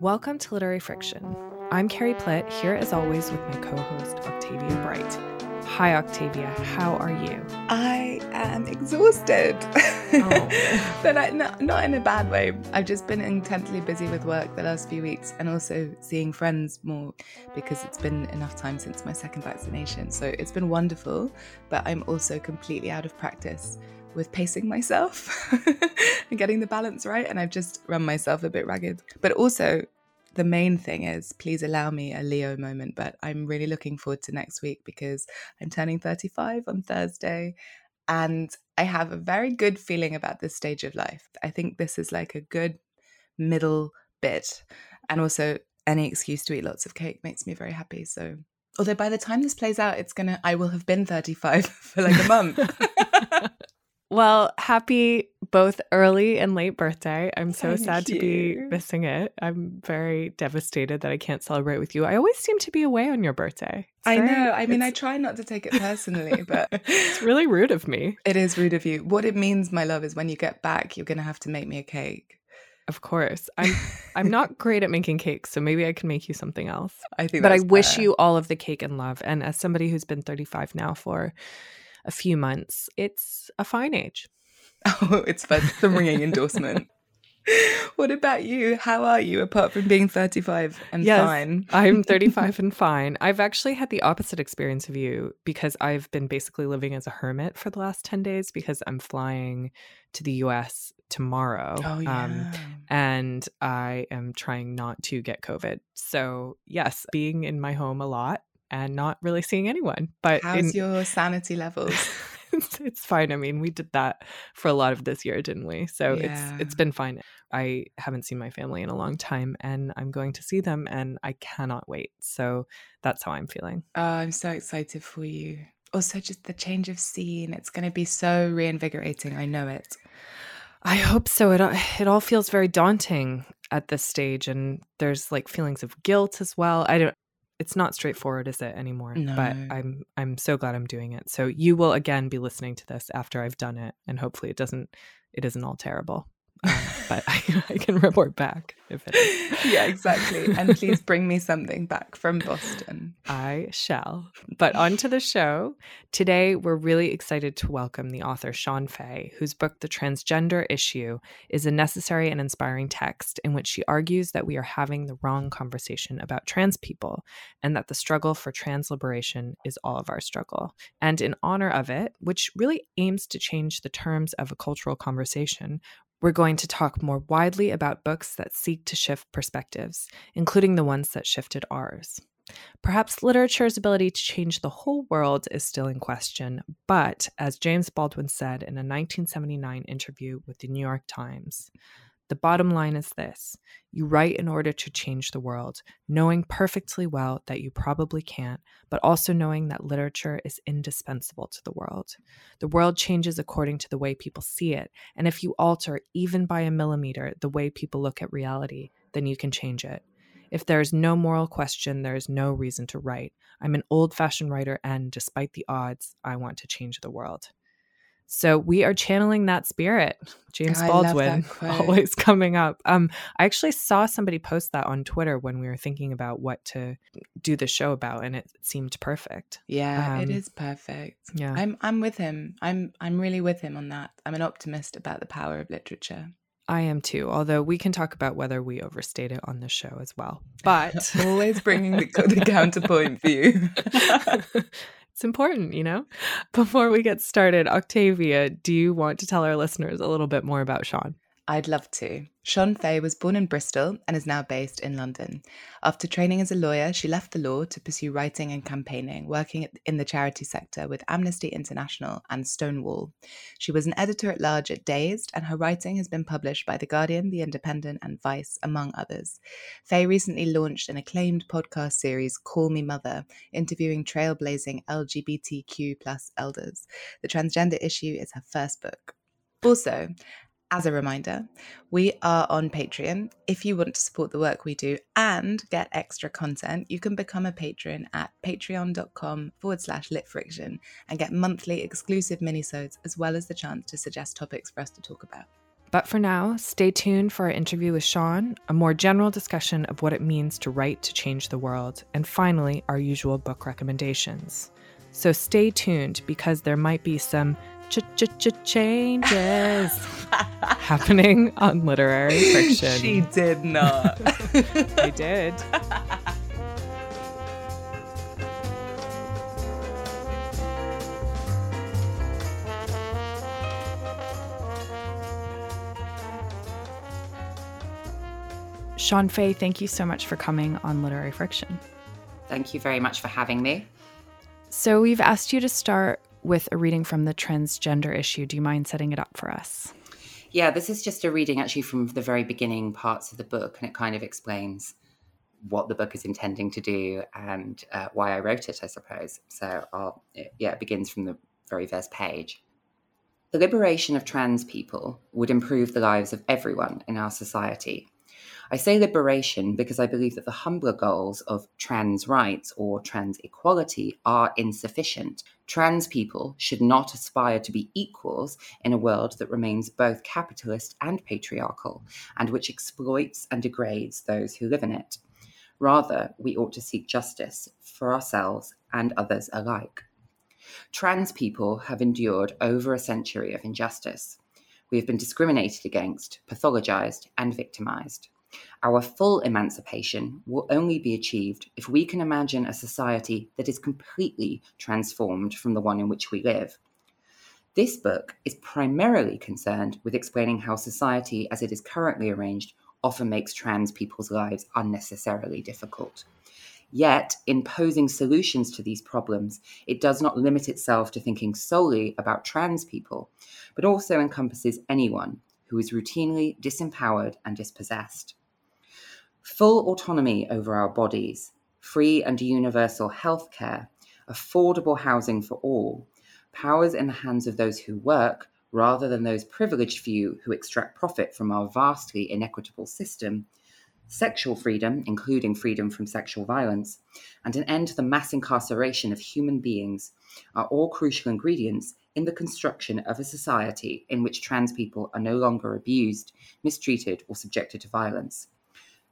Welcome to Literary Friction. I'm Carrie Plitt, here as always with my co host, Octavia Bright. Hi, Octavia. How are you? I am exhausted, oh. but I, no, not in a bad way. I've just been intensely busy with work the last few weeks and also seeing friends more because it's been enough time since my second vaccination. So it's been wonderful, but I'm also completely out of practice with pacing myself and getting the balance right. And I've just run myself a bit ragged. But also, the main thing is please allow me a Leo moment, but I'm really looking forward to next week because I'm turning 35 on Thursday and I have a very good feeling about this stage of life. I think this is like a good middle bit. And also, any excuse to eat lots of cake makes me very happy. So, although by the time this plays out, it's gonna, I will have been 35 for like a month. Well, happy both early and late birthday. I'm so Thank sad you. to be missing it. I'm very devastated that I can't celebrate with you. I always seem to be away on your birthday. It's I very, know. I mean, I try not to take it personally, but it's really rude of me. It is rude of you. What it means, my love, is when you get back, you're going to have to make me a cake. Of course. I'm I'm not great at making cakes, so maybe I can make you something else. I think But I fair. wish you all of the cake and love. And as somebody who's been 35 now for a few months, it's a fine age. Oh, it's fun. The ringing endorsement. what about you? How are you apart from being 35 and yes, fine? I'm 35 and fine. I've actually had the opposite experience of you because I've been basically living as a hermit for the last 10 days because I'm flying to the US tomorrow. Oh, um, yeah. Um, and I am trying not to get COVID. So, yes, being in my home a lot and not really seeing anyone. But how's in, your sanity levels? it's, it's, fine. I mean, we did that for a lot of this year, didn't we? So yeah. it's it's been fine. I haven't seen my family in a long time, and I'm going to see them, and I cannot wait. So that's how I'm feeling. Oh, I'm so excited for you. Also, just the change of scene. It's going to be so reinvigorating. I know it. I hope so. It it all feels very daunting at this stage, and there's like feelings of guilt as well. I don't it's not straightforward, is it anymore? No. But I'm I'm so glad I'm doing it. So you will again be listening to this after I've done it, and hopefully it doesn't it isn't all terrible. Um, but I, I, can report back if it is. Yeah, exactly. And please bring me something back from Boston. I shall. But on to the show. Today, we're really excited to welcome the author Shon Faye, whose book, The Transgender Issue, is a necessary and inspiring text in which she argues that we are having the wrong conversation about trans people and that the struggle for trans liberation is all of our struggle. And in honor of it, which really aims to change the terms of a cultural conversation, we're going to talk more widely about books that seek to shift perspectives, including the ones that shifted ours. Perhaps literature's ability to change the whole world is still in question, but as James Baldwin said in a 1979 interview with the New York Times, the bottom line is this you write in order to change the world, knowing perfectly well that you probably can't, but also knowing that literature is indispensable to the world. The world changes according to the way people see it, and if you alter, even by a millimeter, the way people look at reality, then you can change it. If there is no moral question, there is no reason to write. I'm an old fashioned writer, and despite the odds, I want to change the world. So we are channeling that spirit. James Baldwin always coming up. Um, I actually saw somebody post that on Twitter when we were thinking about what to do the show about, and it seemed perfect. Yeah, um, it is perfect. Yeah, I'm I'm with him. I'm I'm really with him on that. I'm an optimist about the power of literature. I am too, although we can talk about whether we overstate it on the show as well. But always bringing the, the counterpoint for you. It's important, you know? Before we get started, Octavia, do you want to tell our listeners a little bit more about Shon? I'd love to. Shon Faye was born in Bristol and is now based in London. After training as a lawyer, she left the law to pursue writing and campaigning, working in the charity sector with Amnesty International and Stonewall. She was an editor at large at Dazed, and her writing has been published by The Guardian, The Independent, and Vice, among others. Faye recently launched an acclaimed podcast series, Call Me Mother, interviewing trailblazing LGBTQ plus elders. The transgender issue is her first book. Also, as a reminder, we are on Patreon. If you want to support the work we do and get extra content, you can become a patron at patreon.com forward slash litfriction and get monthly exclusive minisodes as well as the chance to suggest topics for us to talk about. But for now, stay tuned for our interview with Shon, a more general discussion of what it means to write to change the world, and finally, our usual book recommendations. So stay tuned because there might be some changes happening on literary fiction. She did not. I did. Shon Faye, thank you so much for coming on Literary Friction. Thank you very much for having me. So, we've asked you to start with a reading from the transgender issue. Do you mind setting it up for us? Yeah, this is just a reading actually from the very beginning parts of the book, and it kind of explains what the book is intending to do and uh, why I wrote it, I suppose. So, I'll, yeah, it begins from the very first page. The liberation of trans people would improve the lives of everyone in our society I say liberation because I believe that the humbler goals of trans rights or trans equality are insufficient. Trans people should not aspire to be equals in a world that remains both capitalist and patriarchal, and which exploits and degrades those who live in it. Rather, we ought to seek justice for ourselves and others alike. Trans people have endured over a century of injustice. We have been discriminated against, pathologized, and victimized. Our full emancipation will only be achieved if we can imagine a society that is completely transformed from the one in which we live. This book is primarily concerned with explaining how society, as it is currently arranged, often makes trans people's lives unnecessarily difficult. Yet, in posing solutions to these problems, it does not limit itself to thinking solely about trans people, but also encompasses anyone who is routinely disempowered and dispossessed full autonomy over our bodies, free and universal health care, affordable housing for all, powers in the hands of those who work rather than those privileged few who extract profit from our vastly inequitable system, sexual freedom, including freedom from sexual violence, and an end to the mass incarceration of human beings are all crucial ingredients in the construction of a society in which trans people are no longer abused, mistreated, or subjected to violence.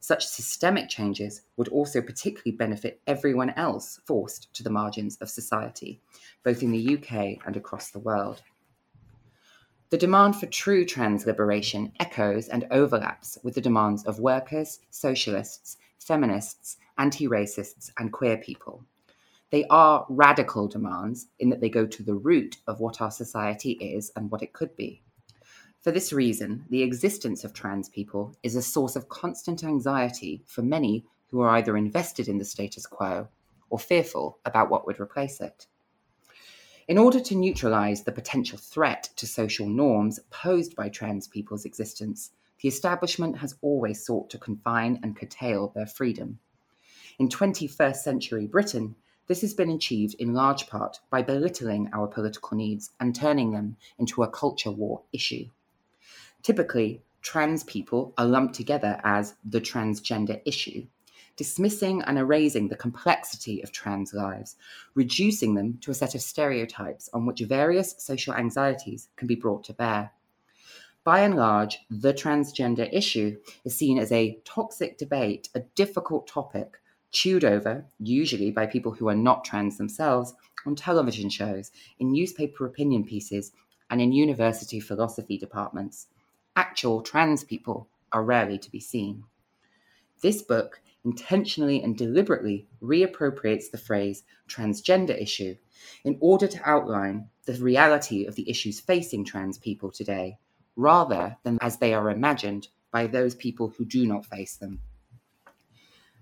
Such systemic changes would also particularly benefit everyone else forced to the margins of society, both in the UK and across the world. The demand for true trans liberation echoes and overlaps with the demands of workers, socialists, feminists, anti racists, and queer people. They are radical demands in that they go to the root of what our society is and what it could be. For this reason, the existence of trans people is a source of constant anxiety for many who are either invested in the status quo or fearful about what would replace it. In order to neutralize the potential threat to social norms posed by trans people's existence, the establishment has always sought to confine and curtail their freedom. In 21st century Britain, this has been achieved in large part by belittling our political needs and turning them into a culture war issue. Typically, trans people are lumped together as the transgender issue, dismissing and erasing the complexity of trans lives, reducing them to a set of stereotypes on which various social anxieties can be brought to bear. By and large, the transgender issue is seen as a toxic debate, a difficult topic, chewed over, usually by people who are not trans themselves, on television shows, in newspaper opinion pieces, and in university philosophy departments actual trans people are rarely to be seen. This book intentionally and deliberately reappropriates the phrase transgender issue in order to outline the reality of the issues facing trans people today, rather than as they are imagined by those people who do not face them.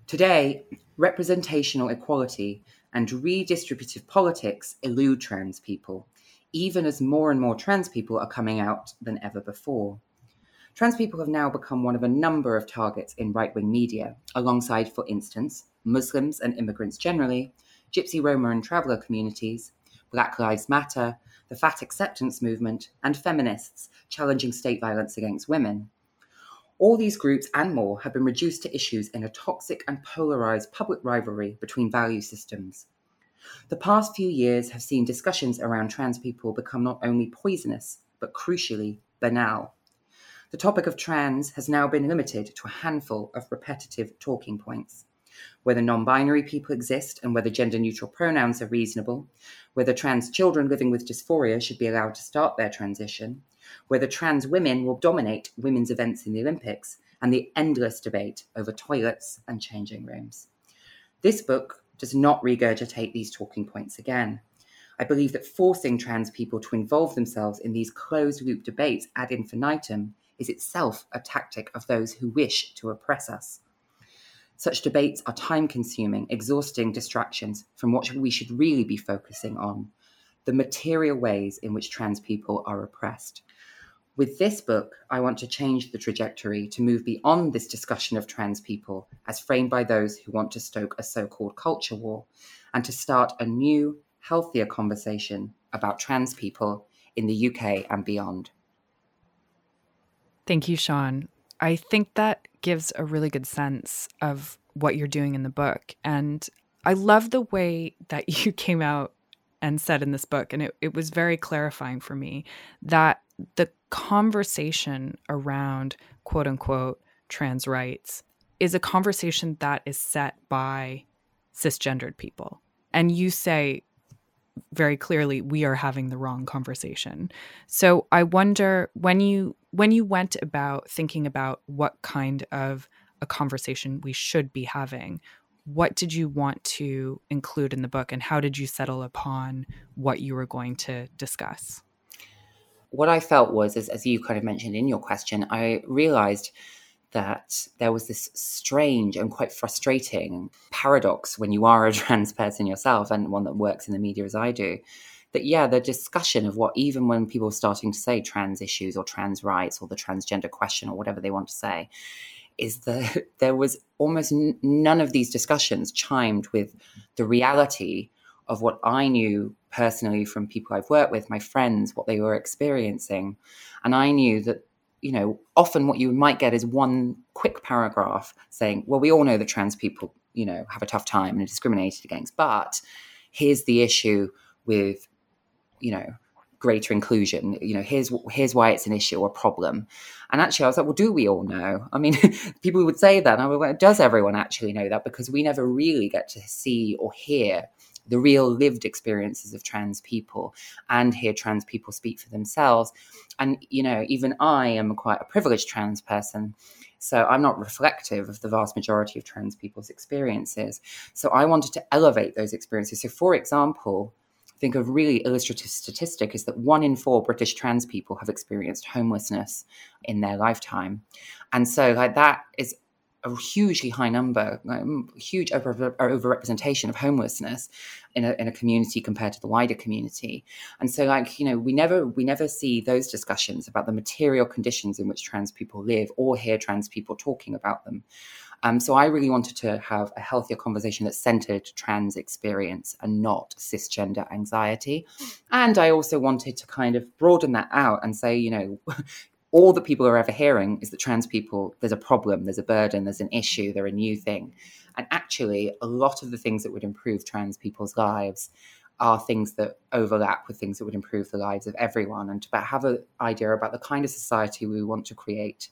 Today, representational equality and redistributive politics elude trans people, even as more and more trans people are coming out than ever before. Trans people have now become one of a number of targets in right wing media, alongside, for instance, Muslims and immigrants generally, Gypsy, Roma, and traveller communities, Black Lives Matter, the fat acceptance movement, and feminists challenging state violence against women. All these groups and more have been reduced to issues in a toxic and polarized public rivalry between value systems. The past few years have seen discussions around trans people become not only poisonous, but crucially banal. The topic of trans has now been limited to a handful of repetitive talking points. Whether non binary people exist and whether gender neutral pronouns are reasonable, whether trans children living with dysphoria should be allowed to start their transition, whether trans women will dominate women's events in the Olympics, and the endless debate over toilets and changing rooms. This book does not regurgitate these talking points again. I believe that forcing trans people to involve themselves in these closed loop debates ad infinitum is itself a tactic of those who wish to oppress us. Such debates are time consuming, exhausting distractions from what we should really be focusing on the material ways in which trans people are oppressed. With this book, I want to change the trajectory to move beyond this discussion of trans people as framed by those who want to stoke a so called culture war and to start a new, healthier conversation about trans people in the UK and beyond. Thank you, Shon. I think that gives a really good sense of what you're doing in the book. And I love the way that you came out and said in this book, and it, it was very clarifying for me that the conversation around quote unquote trans rights is a conversation that is set by cisgendered people. And you say very clearly we are having the wrong conversation. So I wonder when you when you went about thinking about what kind of a conversation we should be having, what did you want to include in the book and how did you settle upon what you were going to discuss? What I felt was, as, as you kind of mentioned in your question, I realized that there was this strange and quite frustrating paradox when you are a trans person yourself and one that works in the media as I do. That, yeah, the discussion of what, even when people are starting to say trans issues or trans rights or the transgender question or whatever they want to say, is that there was almost n- none of these discussions chimed with the reality of what I knew personally from people I've worked with, my friends, what they were experiencing. And I knew that, you know, often what you might get is one quick paragraph saying, well, we all know that trans people, you know, have a tough time and are discriminated against, but here's the issue with, you know, greater inclusion you know here's here's why it's an issue or a problem and actually i was like well do we all know i mean people would say that and i was like does everyone actually know that because we never really get to see or hear the real lived experiences of trans people and hear trans people speak for themselves and you know even i am quite a privileged trans person so I'm not reflective of the vast majority of trans people's experiences. So I wanted to elevate those experiences. So, for example, think a really illustrative statistic is that one in four British trans people have experienced homelessness in their lifetime. And so, like, that is a hugely high number, um, huge over, overrepresentation of homelessness in a, in a community compared to the wider community. And so, like you know, we never we never see those discussions about the material conditions in which trans people live, or hear trans people talking about them. Um, so I really wanted to have a healthier conversation that centered trans experience and not cisgender anxiety. And I also wanted to kind of broaden that out and say, you know, all that people are ever hearing is that trans people, there's a problem, there's a burden, there's an issue, they're a new thing. And actually, a lot of the things that would improve trans people's lives are things that overlap with things that would improve the lives of everyone and to have an idea about the kind of society we want to create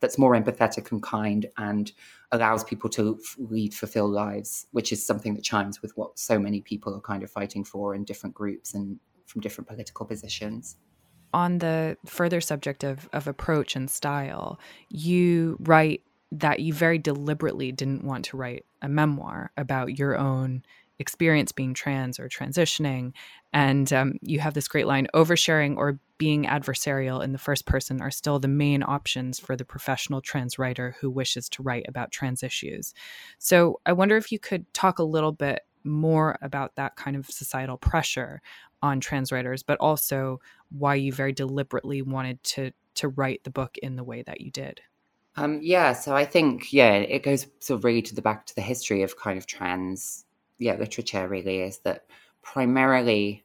that's more empathetic and kind and allows people to lead fulfilled lives, which is something that chimes with what so many people are kind of fighting for in different groups and from different political positions. On the further subject of, of approach and style, you write that you very deliberately didn't want to write a memoir about your own experience being trans or transitioning. And um, you have this great line oversharing or being adversarial in the first person are still the main options for the professional trans writer who wishes to write about trans issues. So I wonder if you could talk a little bit more about that kind of societal pressure on trans writers, but also why you very deliberately wanted to to write the book in the way that you did. Um, yeah, so I think yeah, it goes sort of really to the back to the history of kind of trans yeah literature. Really, is that primarily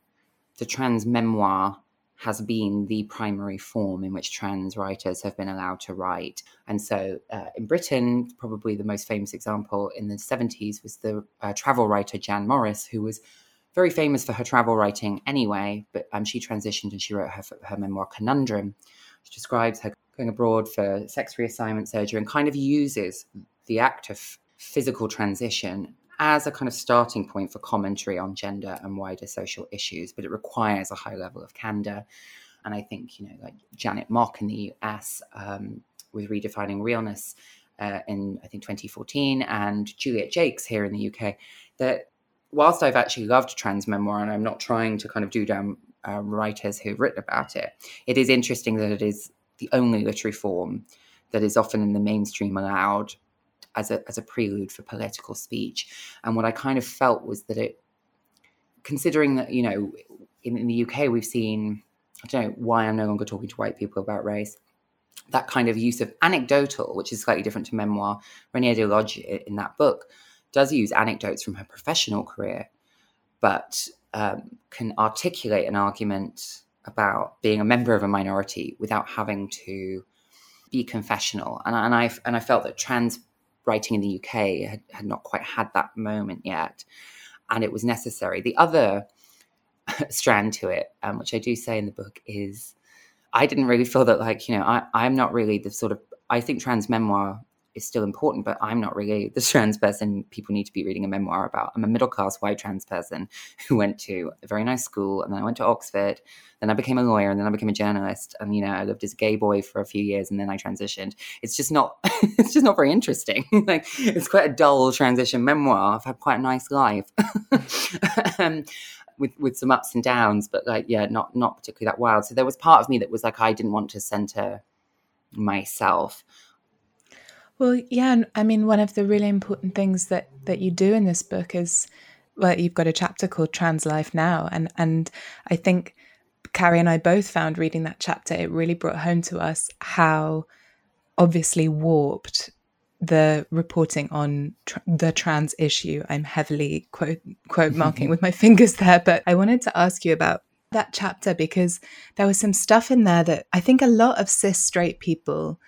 the trans memoir has been the primary form in which trans writers have been allowed to write. And so uh, in Britain, probably the most famous example in the 70s was the uh, travel writer Jan Morris, who was very famous for her travel writing anyway, but um, she transitioned and she wrote her, her memoir Conundrum, which describes her going abroad for sex reassignment surgery and kind of uses the act of physical transition as a kind of starting point for commentary on gender and wider social issues, but it requires a high level of candor. And I think, you know, like Janet Mock in the US um, with Redefining Realness uh, in, I think, 2014, and Juliet Jacques here in the UK, that whilst I've actually loved trans memoir and I'm not trying to kind of do down uh, writers who've written about it, it is interesting that it is the only literary form that is often in the mainstream allowed as a as a prelude for political speech. And what I kind of felt was that it, considering that you know, in, in the UK we've seen, I don't know why I'm no longer talking to white people about race. That kind of use of anecdotal, which is slightly different to memoir. Reni Eddo-Lodge in that book does use anecdotes from her professional career, but um, can articulate an argument about being a member of a minority without having to be confessional. And, and I and I felt that trans writing in the UK had, had not quite had that moment yet, and it was necessary. The other strand to it, um, which I do say in the book, is I didn't really feel that like you know I I'm not really the sort of I think trans memoir is still important, but I'm not really the trans person people need to be reading a memoir about. I'm a middle class white trans person who went to a very nice school and then I went to Oxford, then I became a lawyer and then I became a journalist. And you know, I lived as a gay boy for a few years and then I transitioned. It's just not it's just not very interesting. like it's quite a dull transition memoir. I've had quite a nice life. um, with with some ups and downs, but like yeah, not not particularly that wild. So there was part of me that was like I didn't want to center myself well, yeah, I mean, one of the really important things that that you do in this book is, well, you've got a chapter called Trans Life Now, and and I think Carrie and I both found reading that chapter it really brought home to us how obviously warped the reporting on tr- the trans issue. I'm heavily quote quote marking with my fingers there, but I wanted to ask you about that chapter because there was some stuff in there that I think a lot of cis straight people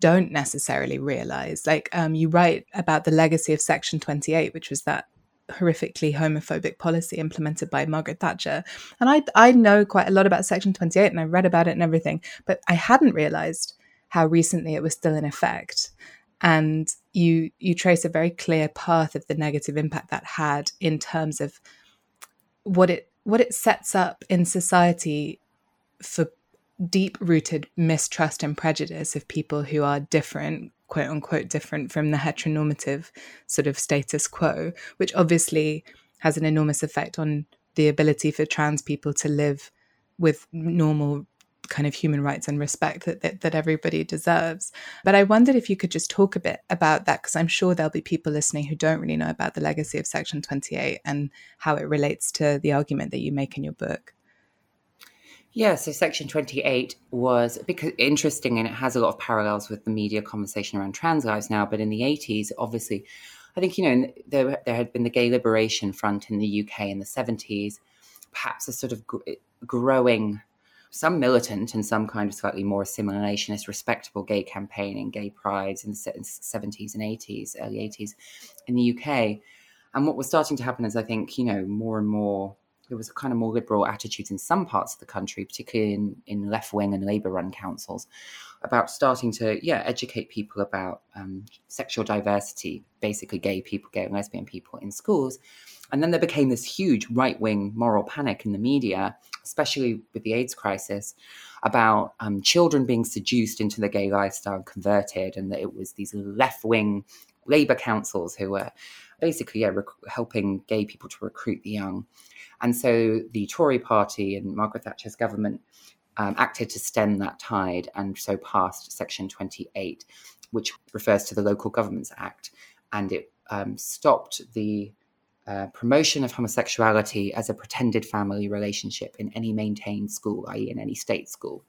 don't necessarily realize. Like um, you write about the legacy of Section 28, which was that horrifically homophobic policy implemented by Margaret Thatcher. And I I know quite a lot about Section 28 and I read about it and everything, but I hadn't realized how recently it was still in effect. And you you trace a very clear path of the negative impact that had in terms of what it what it sets up in society for deep rooted mistrust and prejudice of people who are different, quote unquote, different from the heteronormative sort of status quo, which obviously has an enormous effect on the ability for trans people to live with normal kind of human rights and respect that, that, that everybody deserves. But I wondered if you could just talk a bit about that because I'm sure there'll be people listening who don't really know about the legacy of Section 28 and how it relates to the argument that you make in your book. Yeah, so Section 28 was because interesting and it has a lot of parallels with the media conversation around trans lives now. But in the 80s, obviously, I think, you know, there, there had been the Gay Liberation Front in the UK in the 70s, perhaps a sort of gr- growing, some militant and some kind of slightly more assimilationist, respectable gay campaign gay prides in the 70s and 80s, early 80s in the UK. And what was starting to happen is, I think, you know, more and more there was a kind of more liberal attitudes in some parts of the country, particularly in, in left wing and Labour run councils, about starting to yeah educate people about um, sexual diversity, basically gay people, gay and lesbian people in schools. And then there became this huge right wing moral panic in the media, especially with the AIDS crisis, about um, children being seduced into the gay lifestyle and converted, and that it was these left wing Labour councils who were basically yeah, rec- helping gay people to recruit the young. And so the Tory party and Margaret Thatcher's government um, acted to stem that tide and so passed Section 28, which refers to the Local Governments Act. And it um, stopped the uh, promotion of homosexuality as a pretended family relationship in any maintained school, i.e., in any state school.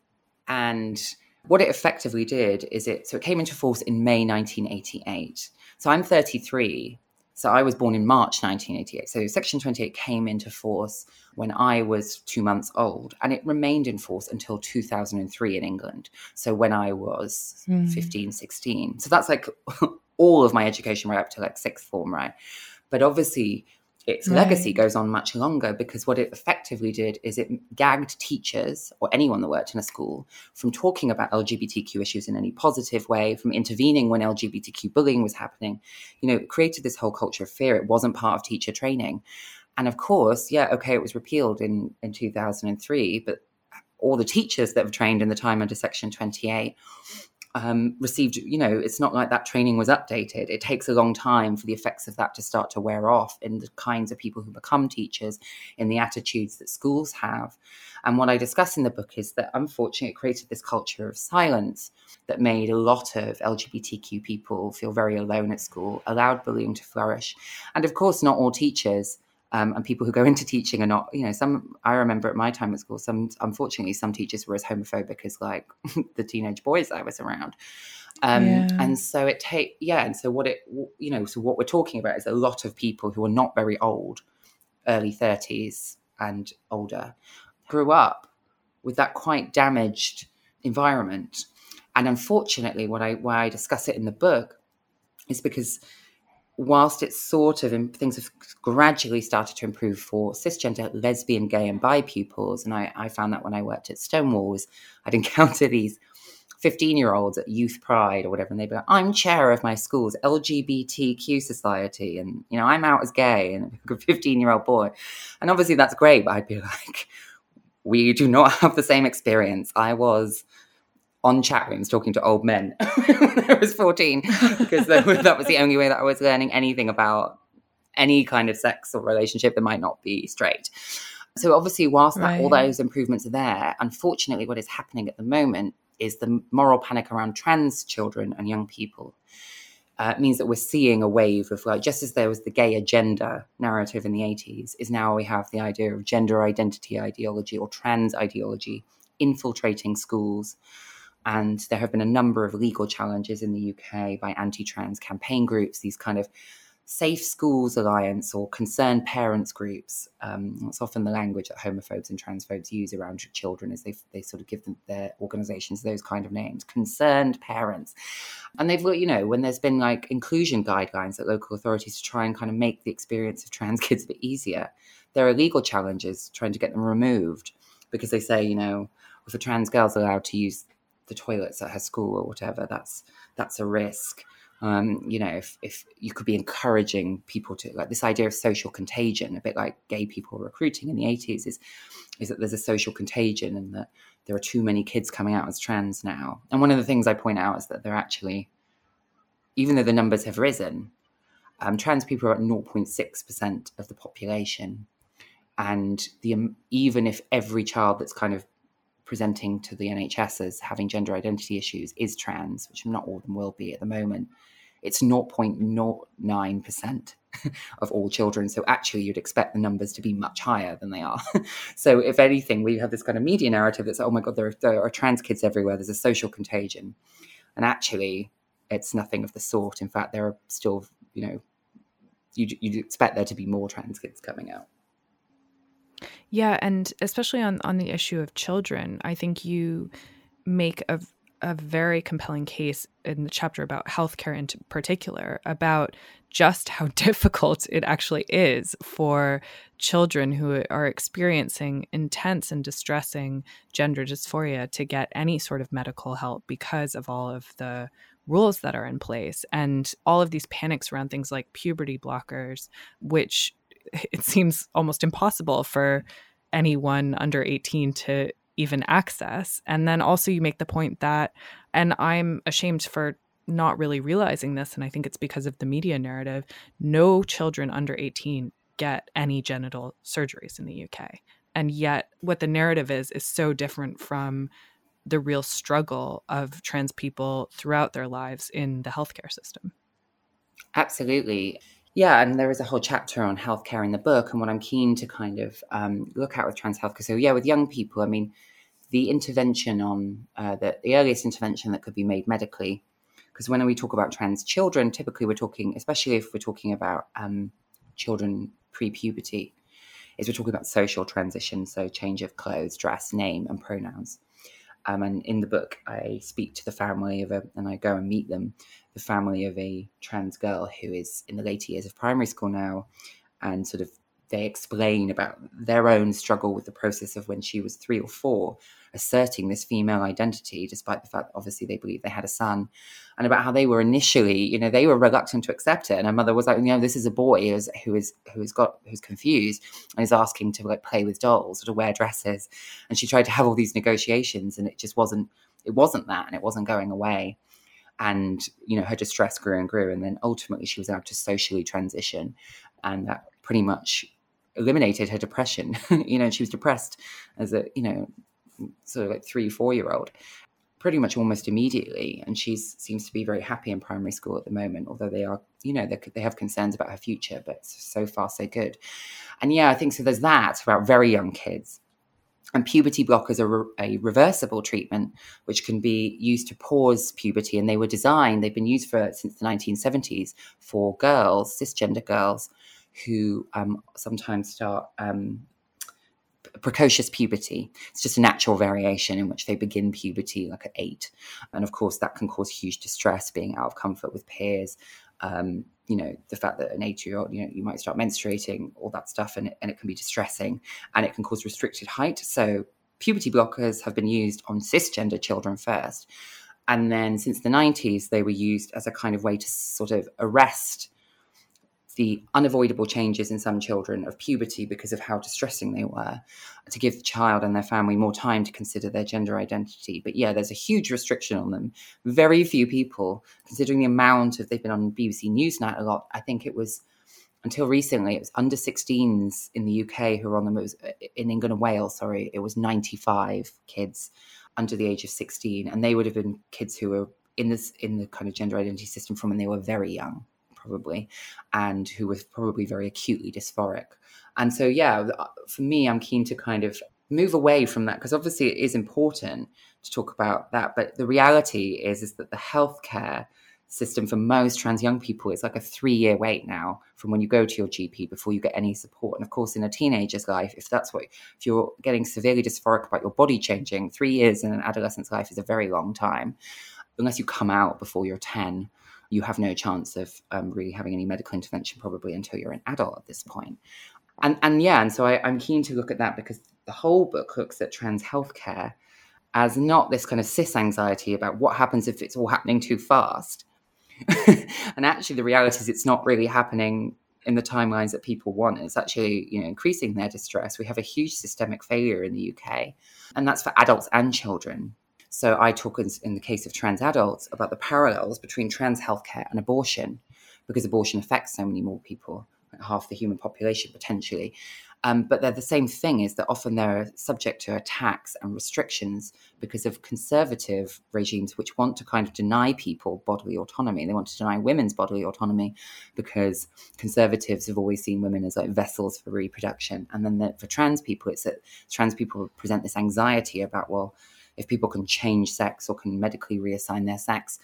And what it effectively did is it so it came into force in May 1988. So I'm 33 so I was born in March 1988. So Section 28 came into force when I was two months old, and it remained in force until 2003 in England. So when I was mm. 15, 16. So that's like all of my education right up to like sixth form, right? But obviously, its right. legacy goes on much longer because what it effectively did is it gagged teachers or anyone that worked in a school from talking about LGBTQ issues in any positive way, from intervening when LGBTQ bullying was happening. You know, it created this whole culture of fear. It wasn't part of teacher training. And of course, yeah, okay, it was repealed in, in 2003, but all the teachers that were trained in the time under Section 28 um, received, you know, it's not like that training was updated. It takes a long time for the effects of that to start to wear off in the kinds of people who become teachers, in the attitudes that schools have. And what I discuss in the book is that unfortunately it created this culture of silence that made a lot of LGBTQ people feel very alone at school, allowed bullying to flourish. And of course, not all teachers um, and people who go into teaching are not, you know, some, I remember at my time at school, some, unfortunately, some teachers were as homophobic as like the teenage boys I was around. Um, yeah. And so it take, yeah. And so what it, you know, so what we're talking about is a lot of people who are not very old, early 30s and older, grew up with that quite damaged environment. And unfortunately, what I, why I discuss it in the book is because whilst it's sort of things have gradually started to improve for cisgender lesbian gay and bi pupils and I, I found that when i worked at stonewalls i'd encounter these 15 year olds at youth pride or whatever and they'd be like i'm chair of my school's lgbtq society and you know i'm out as gay and a 15 year old boy. And obviously that's great but i'd be like we do not have the same experience. I was on chat rooms talking to old men when I was 14 because that was the only way that I was learning anything about any kind of sex or relationship that might not be straight. So obviously, whilst right. all those improvements are there, unfortunately, what is happening at the moment is the moral panic around trans children and young people. Uh, means that we're seeing a wave of like just as there was the gay agenda narrative in the 80s is now we have the idea of gender identity ideology or trans ideology infiltrating schools and there have been a number of legal challenges in the UK by anti trans campaign groups, these kind of Safe Schools Alliance or concerned parents groups. Um, often the language that homophobes and transphobes use around children, is they, they sort of give them their organizations those kind of names, concerned parents. And they've, got you know, when there's been like inclusion guidelines at local authorities to try and kind of make the experience of trans kids a bit easier, there are legal challenges trying to get them removed because they say, you know, if a trans girl's allowed to use the toilets at her school or whatever, that's that's a risk. Um, you know, if, if you could be encouraging people to like this idea of social contagion, a bit like gay people recruiting in the 80s, is is that there's a social contagion and that there are too many kids coming out as trans now. And one of the things I point out is that they're actually, even though the numbers have risen, um, trans people are at 0.6% of the population. And the um, even if every child that's kind of presenting to the NHS as having gender identity issues is trans, which not all of them will be at the moment, it's 0.09% of all children. So actually, you'd expect the numbers to be much higher than they are. so if anything, we have this kind of media narrative that's, oh my God, there are, there are trans kids everywhere. There's a social contagion. And actually, it's nothing of the sort. In fact, there are still, you know, you'd, you'd expect there to be more trans kids coming out. Yeah, and especially on on the issue of children, I think you make a a very compelling case in the chapter about healthcare in particular about just how difficult it actually is for children who are experiencing intense and distressing gender dysphoria to get any sort of medical help because of all of the rules that are in place. And all of these panics around things like puberty blockers which it seems almost impossible for anyone under 18 to even access. And then also, you make the point that, and I'm ashamed for not really realizing this, and I think it's because of the media narrative no children under 18 get any genital surgeries in the UK. And yet, what the narrative is, is so different from the real struggle of trans people throughout their lives in the healthcare system. Absolutely. Yeah, and there is a whole chapter on healthcare in the book, and what I'm keen to kind of um, look at with trans healthcare. So, yeah, with young people, I mean, the intervention on uh, the, the earliest intervention that could be made medically, because when we talk about trans children, typically we're talking, especially if we're talking about um, children pre-puberty, is we're talking about social transition, so change of clothes, dress, name, and pronouns. Um, and in the book, I speak to the family of a, and I go and meet them, the family of a trans girl who is in the later years of primary school now. and sort of they explain about their own struggle with the process of when she was three or four, asserting this female identity, despite the fact that obviously they believe they had a son, and about how they were initially, you know, they were reluctant to accept it. And her mother was like, you know, this is a boy who is who is who has got who's confused and is asking to like play with dolls or to wear dresses. And she tried to have all these negotiations, and it just wasn't it wasn't that, and it wasn't going away. And you know, her distress grew and grew, and then ultimately she was able to socially transition, and that pretty much eliminated her depression. you know, she was depressed as a, you know, sort of like three, four year old pretty much almost immediately. And she seems to be very happy in primary school at the moment, although they are, you know, they have concerns about her future, but so far so good. And yeah, I think so. There's that about very young kids. And puberty blockers are a reversible treatment, which can be used to pause puberty. And they were designed, they've been used for since the 1970s for girls, cisgender girls, who um, sometimes start um, precocious puberty. It's just a natural variation in which they begin puberty like at eight. And of course, that can cause huge distress being out of comfort with peers. Um, you know, the fact that an eight year old, you know, you might start menstruating, all that stuff, and and it can be distressing and it can cause restricted height. So, puberty blockers have been used on cisgender children first. And then since the 90s, they were used as a kind of way to sort of arrest the unavoidable changes in some children of puberty because of how distressing they were, to give the child and their family more time to consider their gender identity. But yeah, there's a huge restriction on them. Very few people, considering the amount of they've been on BBC Newsnight a lot. I think it was until recently it was under 16s in the UK who were on them. It was uh, in England and Wales. Sorry, it was 95 kids under the age of 16, and they would have been kids who were in this in the kind of gender identity system from when they were very young probably, and who was probably very acutely dysphoric. And so, yeah, uh, for me, I'm keen to kind of move away from that because obviously it is important to talk about that. But the reality is, is that the healthcare system for most trans young people is like a three year wait now from when you go to your GP before you get any support. And of course, in a teenager's life, if that's what, if you're getting severely dysphoric about your body changing, three years in an adolescent's life is a very long time, unless you come out before you're 10 you have no chance of um, really having any medical intervention probably until you're an adult at this point. And, and yeah, and so I, I'm keen to look at that because the whole book looks at trans healthcare as not this kind of cis anxiety about what happens if it's all happening too fast. and actually, the reality is it's not really happening in the timelines that people want. It's actually, you know, increasing their distress. We have a huge systemic failure in the UK, and that's for adults and children. So I talk in, in the case of trans adults about the parallels between trans healthcare and abortion, because abortion affects so many more people, like half the human population potentially. Um, but they're the same thing is that often they're subject to attacks and restrictions because of conservative regimes which want to kind of deny people bodily autonomy. They want to deny women's bodily autonomy because conservatives have always seen women as like vessels for reproduction. And then the, for trans people, it's that trans people present this anxiety about, well, if people can change sex or can medically reassign their sex,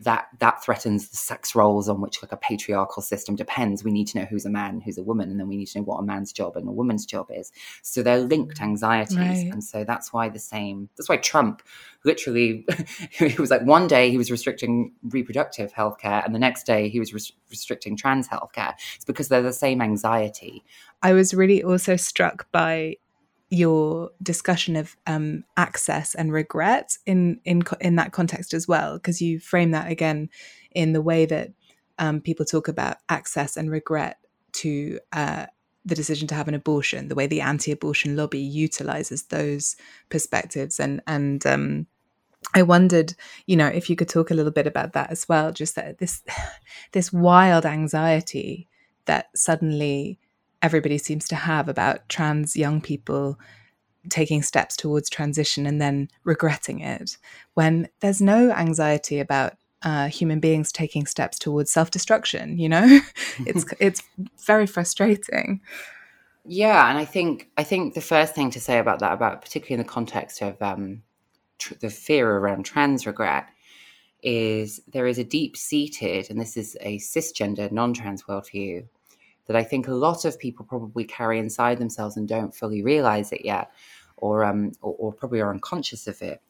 that that threatens the sex roles on which like a patriarchal system depends. We need to know who's a man who's a woman and then we need to know what a man's job and a woman's job is. So they're linked mm. anxieties right. and so that's why the same that's why trump literally it was like one day he was restricting reproductive health care and the next day he was res- restricting trans health care. It's because they're the same anxiety. I was really also struck by your discussion of um, access and regret in in in that context as well, because you frame that again in the way that um, people talk about access and regret to uh, the decision to have an abortion, the way the anti-abortion lobby utilizes those perspectives, and and um, I wondered, you know, if you could talk a little bit about that as well, just that this this wild anxiety that suddenly everybody seems to have about trans young people taking steps towards transition and then regretting it when there's no anxiety about uh, human beings taking steps towards self-destruction you know? It's it's very frustrating. Yeah and i think i think the first thing to say about that about particularly in the context of um, tr- the fear around trans regret is there is a deep seated and this is a cisgender non-trans worldview that I think a lot of people probably carry inside themselves and don't fully realize it yet, or um, or, or probably are unconscious of it.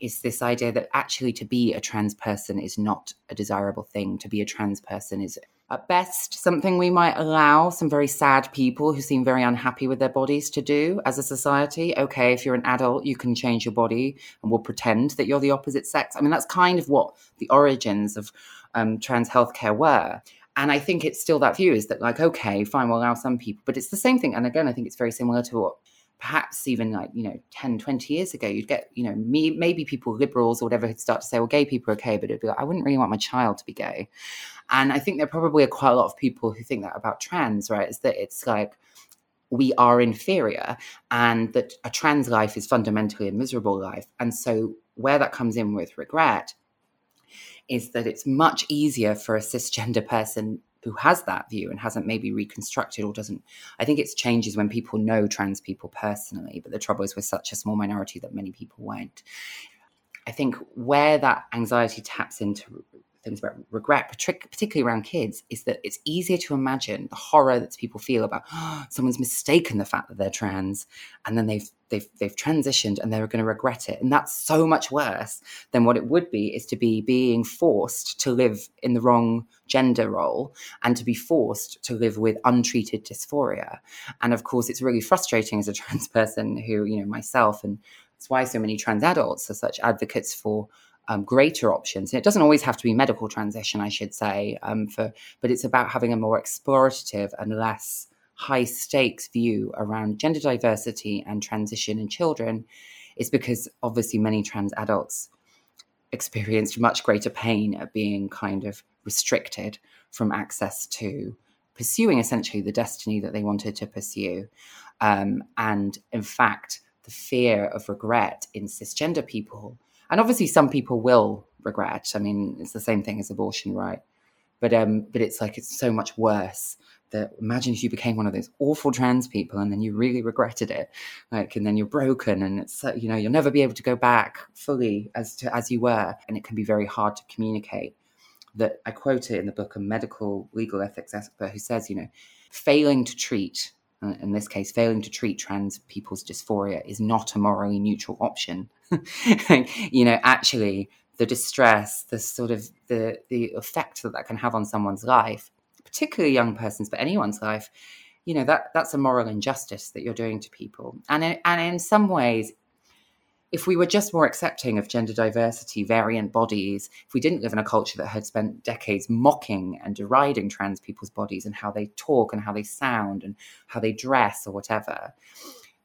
is this idea that actually to be a trans person is not a desirable thing. To be a trans person is at best something we might allow some very sad people who seem very unhappy with their bodies to do as a society. Okay, if you're an adult, you can change your body and we'll pretend that you're the opposite sex. I mean, that's kind of what the origins of um, trans healthcare were. And I think it's still that view is that, like, okay, fine, we'll allow some people, but it's the same thing. And again, I think it's very similar to what perhaps even like you know 10 20 years ago you'd get you know me maybe people liberals or whatever would start to say well gay people are okay but it'd be like i wouldn't really want my child to be gay and i think there probably are quite a lot of people who think that about trans right is that it's like we are inferior and that a trans life is fundamentally a miserable life and so where that comes in with regret is that it's much easier for a cisgender person who has that view and hasn't maybe reconstructed or doesn't i think it changes when people know trans people personally but the trouble is we're such a small minority that many people won't. I think where that anxiety taps into things about regret, particularly around kids, is that it's easier to imagine the horror that people feel about oh, someone's mistaken the fact that they're trans, and then they've they've they've transitioned and they're going to regret it, and that's so much worse than what it would be is to be being forced to live in the wrong gender role and to be forced to live with untreated dysphoria. And of course, it's really frustrating as a trans person who you know myself and. It's why so many trans adults are such advocates for um, greater options. And it doesn't always have to be medical transition, I should say, um, for but it's about having a more explorative and less high stakes view around gender diversity and transition in children. Is because obviously many trans adults experienced much greater pain at being kind of restricted from access to pursuing essentially the destiny that they wanted to pursue. Um, and in fact, the fear of regret in cisgender people and obviously some people will regret. I mean, it's the same thing as abortion, right? But um, but it's like it's so much worse that imagine if you became one of those awful trans people and then you really regretted it, like, and then you're broken and it's you know you'll never be able to go back fully as to as you were, and it can be very hard to communicate. That I quote it in the book, a medical legal ethics expert who says, you know, failing to treat uh, in this case, failing to treat trans people's dysphoria is not a morally neutral option. you know, actually, the distress, the sort of the the effect that that can have on someone's life, particularly young person's, but anyone's life, you know, that that's a moral injustice that you're doing to people. And and in some ways, if we were just more accepting of gender diversity, variant bodies, if we didn't live in a culture that had spent decades mocking and deriding trans people's bodies and how they talk and how they sound and how they dress or whatever,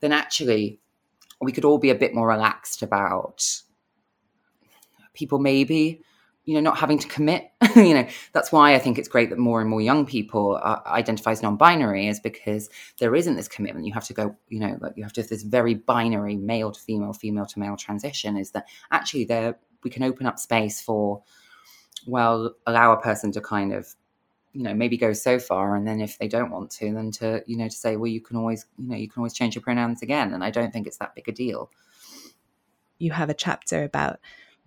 then actually we could all be a bit more relaxed about people maybe you know not having to commit. You know that's why i think it's great that more and more young people uh, identify as non-binary is because there isn't this commitment. You have to go you know like you have to have this very binary male to female female to male transition is that actually there we can open up space for well allow a person to kind of you know maybe go so far and then if they don't want to then to you know to say well you can always you know you can always change your pronouns again and i don't think it's that big a deal. You have a chapter about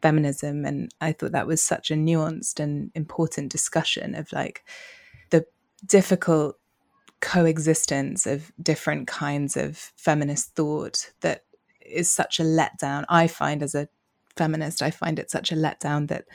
feminism and i thought that was such a nuanced and important discussion of like the difficult coexistence of different kinds of feminist thought that is such a letdown. I find as a feminist i find it such a letdown that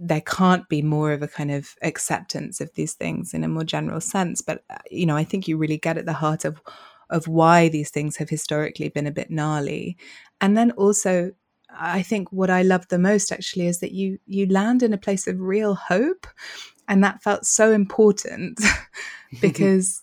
there can't be more of a kind of acceptance of these things in a more general sense. But uh, you know i think you really get at the heart of of why these things have historically been a bit gnarly. And then also I think what I love the most actually is that you you land in a place of real hope, and that felt so important because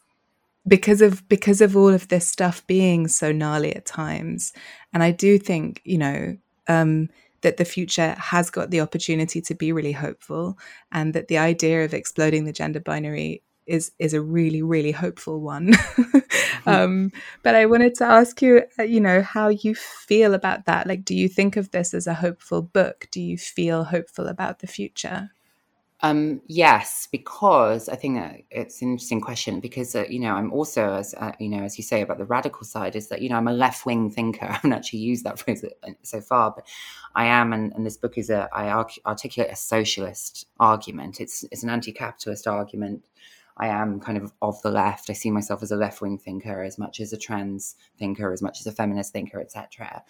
because of because of all of this stuff being so gnarly at times. And I do think you know um, that the future has got the opportunity to be really hopeful, and that the idea of exploding the gender binary is is a really really hopeful one. Mm-hmm. um, but I wanted to ask you, uh, you know, how you feel about that. Like, do you think of this as a hopeful book? Do you feel hopeful about the future? Um, yes, because I think it's an interesting question. Because uh, you know, I'm also, as uh, you know, as you say about the radical side, is that you know I'm a left wing thinker. I haven't actually used that phrase uh, so far, but I am, and, and this book is a I articulate a socialist argument. It's it's an anti-capitalist argument I am kind of of the left. I see myself as a left wing thinker as much as a trans thinker, as much as a feminist thinker, etc.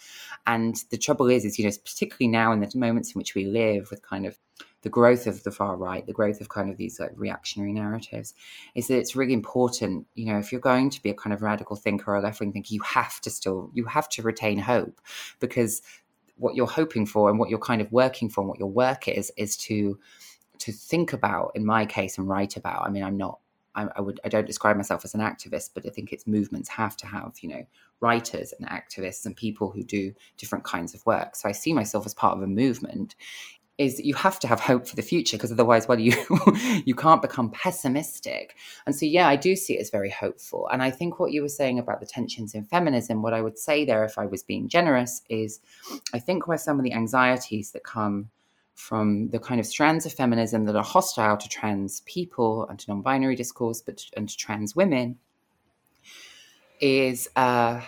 And the trouble is, is you know, particularly now in the moments in which we live, with kind of the growth of the far right, the growth of kind of these like reactionary narratives, is that it's really important. You know, if you're going to be a kind of radical thinker or a left wing thinker, you have to still you have to retain hope because what you're hoping for and what you're kind of working for and what your work is is to to think about in my case and write about. I mean i'm not I, would i don't describe myself as an activist but i think it's movements have to have you know writers and activists and people who do different kinds of work. So i see myself as part of a movement. Is you have to have hope for the future because otherwise well you you can't become pessimistic. And so yeah i do see it as very hopeful. And i think what you were saying about the tensions in feminism what i would say there if i was being generous is i think where some of the anxieties that come from the kind of strands of feminism that are hostile to trans people and to non-binary discourse but and to trans women is uh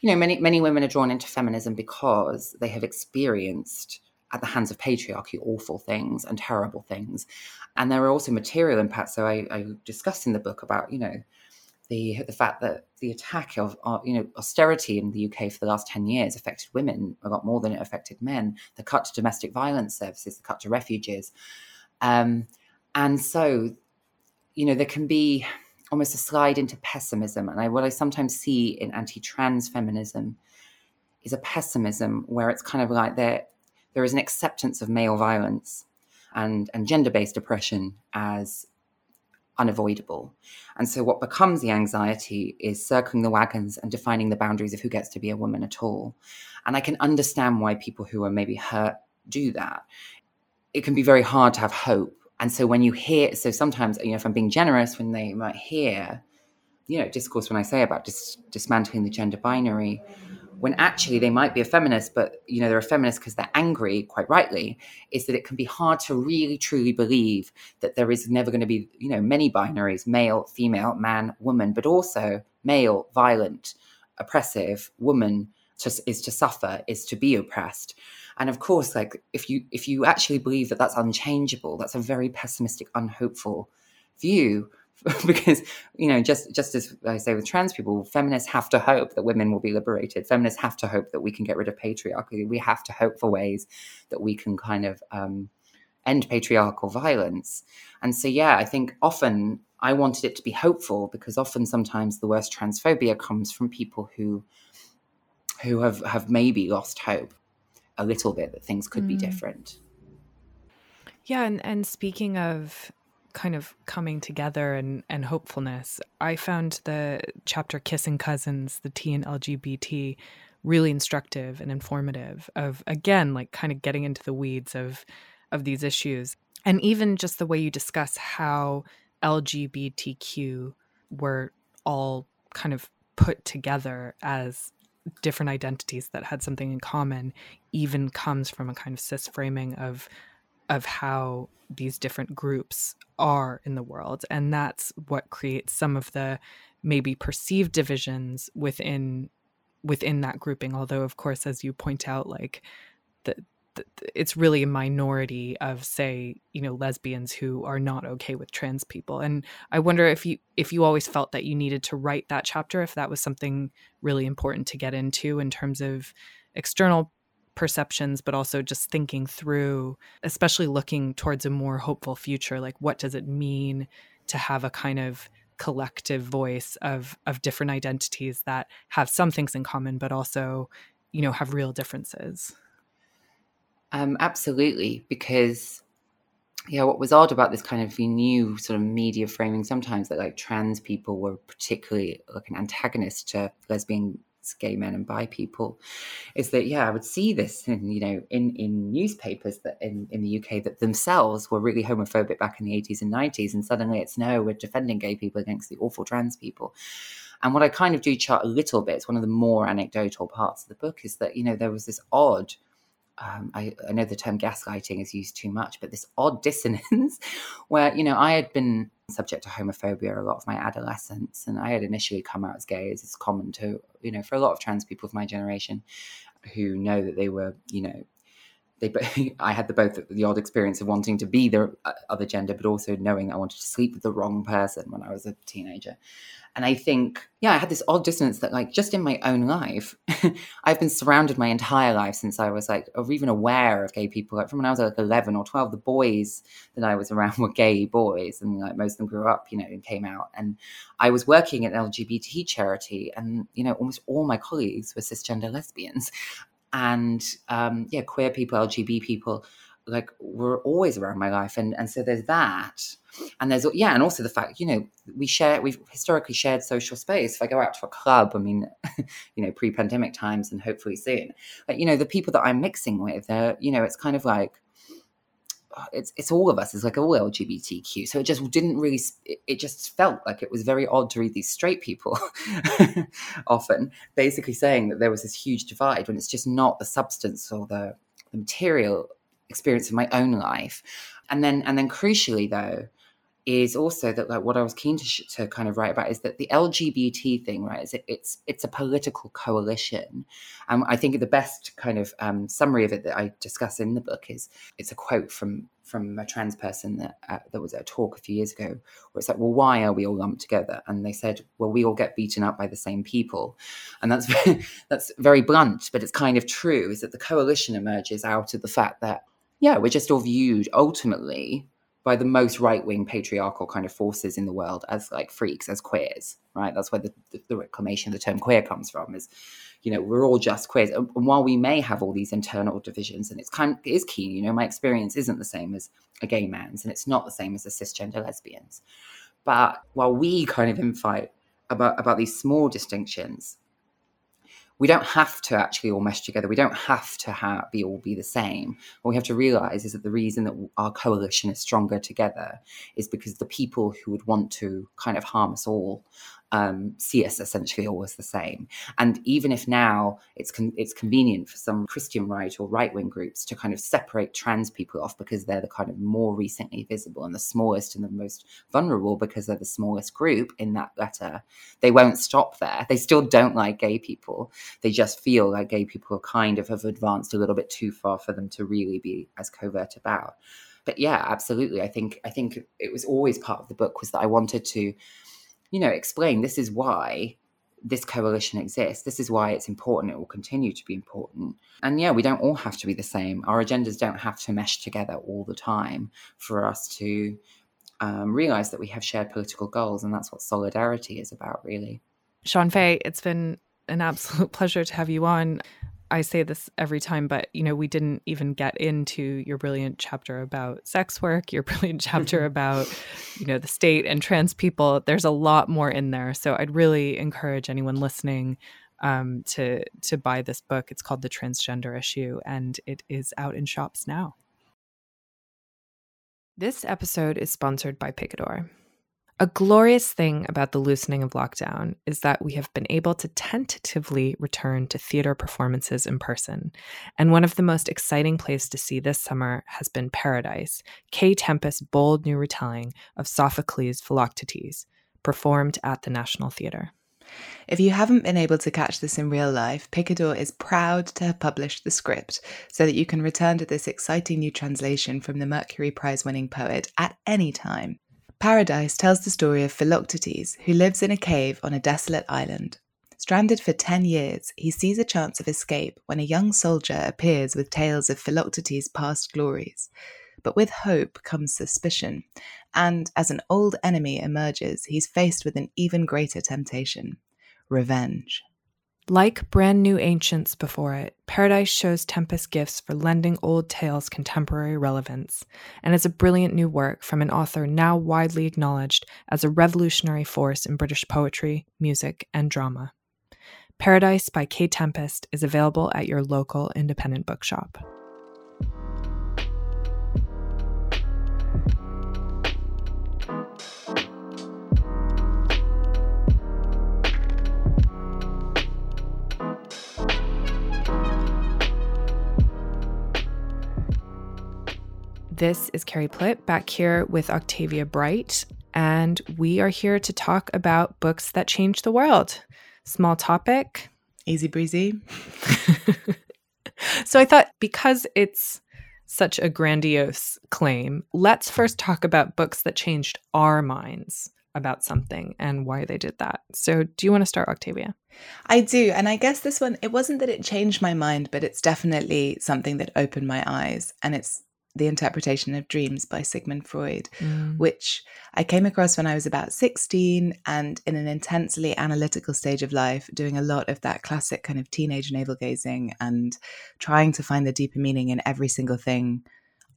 you know many many women are drawn into feminism because they have experienced at the hands of patriarchy awful things and terrible things. And there are also material impacts. So I, I discuss in the book about, you know, the the fact that the attack of, you know austerity in the UK for the last 10 years affected women a lot more than it affected men. The cut to domestic violence services the cut to refuges um, and so you know there can be almost a slide into pessimism. And I, what I sometimes see in anti-trans feminism is a pessimism where it's kind of like they're there is an acceptance of male violence and, and gender based oppression as unavoidable. And so, what becomes the anxiety is circling the wagons and defining the boundaries of who gets to be a woman at all. And I can understand why people who are maybe hurt do that. It can be very hard to have hope. And so, when you hear, so sometimes, you know, if I'm being generous, when they might hear, you know, discourse when I say about dis- dismantling the gender binary, when actually they might be a feminist, but you know they're a feminist because they're angry, quite rightly, is that it can be hard to really truly believe that there is never going to be you know many binaries, male, female, man, woman, but also male, violent, oppressive, woman just is to suffer, is to be oppressed. And of course, like if you if you actually believe that that's unchangeable, that's a very pessimistic, unhopeful view because you know just just as i say with trans people feminists have to hope that women will be liberated. Feminists have to hope that we can get rid of patriarchy. We have to hope for ways that we can kind of um, end patriarchal violence. And so yeah i think often i wanted it to be hopeful because often sometimes the worst transphobia comes from people who who have have maybe lost hope a little bit that things could mm. be different. Yeah and and speaking of kind of coming together and, and hopefulness. I found the chapter Kissing Cousins, the T and LGBT, really instructive and informative of again, like kind of getting into the weeds of of these issues. And even just the way you discuss how LGBTQ were all kind of put together as different identities that had something in common even comes from a kind of cis framing of of how these different groups are in the world. And that's what creates some of the maybe perceived divisions within within that grouping. Although of course as you point out like the, the it's really a minority of say you know lesbians who are not okay with trans people. And i wonder if you if you always felt that you needed to write that chapter if that was something really important to get into in terms of external perceptions, but also just thinking through, especially looking towards a more hopeful future. Like, what does it mean to have a kind of collective voice of of different identities that have some things in common, but also, you know, have real differences? Um, absolutely, because yeah, what was odd about this kind of new sort of media framing sometimes that like trans people were particularly like an antagonist to lesbian gay men and bi people is that yeah i would see this in you know in in newspapers that in in the uk that themselves were really homophobic back in the 80s and 90s and suddenly it's no we're defending gay people against the awful trans people. And what i kind of do chart a little bit it's one of the more anecdotal parts of the book is that you know there was this odd um, I, I, know the term gaslighting is used too much, but this odd dissonance where, you know, I had been subject to homophobia a lot of my adolescence, and I had initially come out as gay, as is common to, you know, for a lot of trans people of my generation who know that they were, you know, they I had the both the odd experience of wanting to be the uh, other gender, but also knowing I wanted to sleep with the wrong person when I was a teenager. And I think, yeah, I had this odd dissonance that, like, just in my own life, I've been surrounded my entire life since I was like, or even aware of gay people. Like, from when I was like 11 or 12, the boys that I was around were gay boys, and like most of them grew up, you know, and came out. And I was working at an LGBT charity, and, you know, almost all my colleagues were cisgender lesbians and um, yeah, queer people, LGBT people, like were always around my life, and and so there's that, and there's yeah, and also the fact you know we share we've historically shared social space. If I go out to a club, I mean, you know, pre-pandemic times, and hopefully soon, but you know, the people that I'm mixing with, they're you know, it's kind of like it's it's all of us. It's like all LGBTQ. So it just didn't really. It, just felt like it was very odd to read these straight people, often basically saying that there was this huge divide when it's just not the substance or the, the material experience of my own life. And then and then crucially though, is also that like what I was keen to, sh- to kind of write about is that the LGBT thing, right? Is it, it's it's a political coalition, and I think the best kind of um, summary of it that I discuss in the book is it's a quote from from a trans person that uh, that was at a talk a few years ago, where it's like, well, why are we all lumped together? And they said, well, we all get beaten up by the same people, and that's that's very blunt, but it's kind of true. Is that the coalition emerges out of the fact that yeah, we're just all viewed ultimately by the most right wing patriarchal kind of forces in the world as like freaks, as queers, right? That's where the, the, the, reclamation of the term queer comes from. Is you know we're all just queers, and, while we may have all these internal divisions, and it's kind of, it is key. You know, my experience isn't the same as a gay man's, and it's not the same as a cisgender lesbian's. But while we kind of infight about about these small distinctions, we don't have to actually all mesh together. We don't have to be all be the same. What we have to realize is that the reason that our coalition is stronger together is because the people who would want to kind of harm us all um, see us essentially always the same. And even if now it's con- it's convenient for some Christian right or right wing groups to kind of separate trans people off because they're the kind of more recently visible and the smallest and the most vulnerable because they're the smallest group in that letter, they won't stop there. They still don't like gay people. They just feel like gay people kind of have advanced a little bit too far for them to really be as covert about. But yeah, absolutely. I think I think it was always part of the book was that I wanted to you know, explain this is why this coalition exists. This is why it's important. It will continue to be important. And yeah, we don't all have to be the same. Our agendas don't have to mesh together all the time for us to um, realize that we have shared political goals. And that's what solidarity is about, really. Shon Faye, it's been an absolute pleasure to have you on. I say this every time, but you know, we didn't even get into your brilliant chapter about sex work, your brilliant chapter about, you know, the state and trans people. There's a lot more in there. So I'd really encourage anyone listening um, to to buy this book. It's called The Transgender Issue, and it is out in shops now. This episode is sponsored by Picador. A glorious thing about the loosening of lockdown is that we have been able to tentatively return to theater performances in person. And one of the most exciting plays to see this summer has been Paradise, Kae Tempest's bold new retelling of Sophocles' Philoctetes, performed at the National Theatre. If you haven't been able to catch this in real life, Picador is proud to have published the script so that you can return to this exciting new translation from the Mercury Prize winning poet at any time. Paradise tells the story of Philoctetes, who lives in a cave on a desolate island. Stranded for 10 years, he sees a chance of escape when a young soldier appears with tales of Philoctetes' past glories. But with hope comes suspicion, and as an old enemy emerges, he's faced with an even greater temptation revenge. Like brand new ancients before it, Paradise shows Tempest gifts for lending old tales contemporary relevance, and is a brilliant new work from an author now widely acknowledged as a revolutionary force in British poetry, music, and drama. Paradise by Kae Tempest is available at your local independent bookshop. This is Carrie Plitt back here with Octavia Bright, and we are here to talk about books that change the world. Small topic, easy breezy. so I thought because it's such a grandiose claim. Let's first talk about books that changed our minds about something and why they did that. So, do you want to start, Octavia? I do. And I guess this one, it wasn't that it changed my mind, but it's definitely something that opened my eyes. And it's The Interpretation of Dreams by Sigmund Freud, mm. which I came across when I was about 16 and in an intensely analytical stage of life, doing a lot of that classic kind of teenage navel gazing and trying to find the deeper meaning in every single thing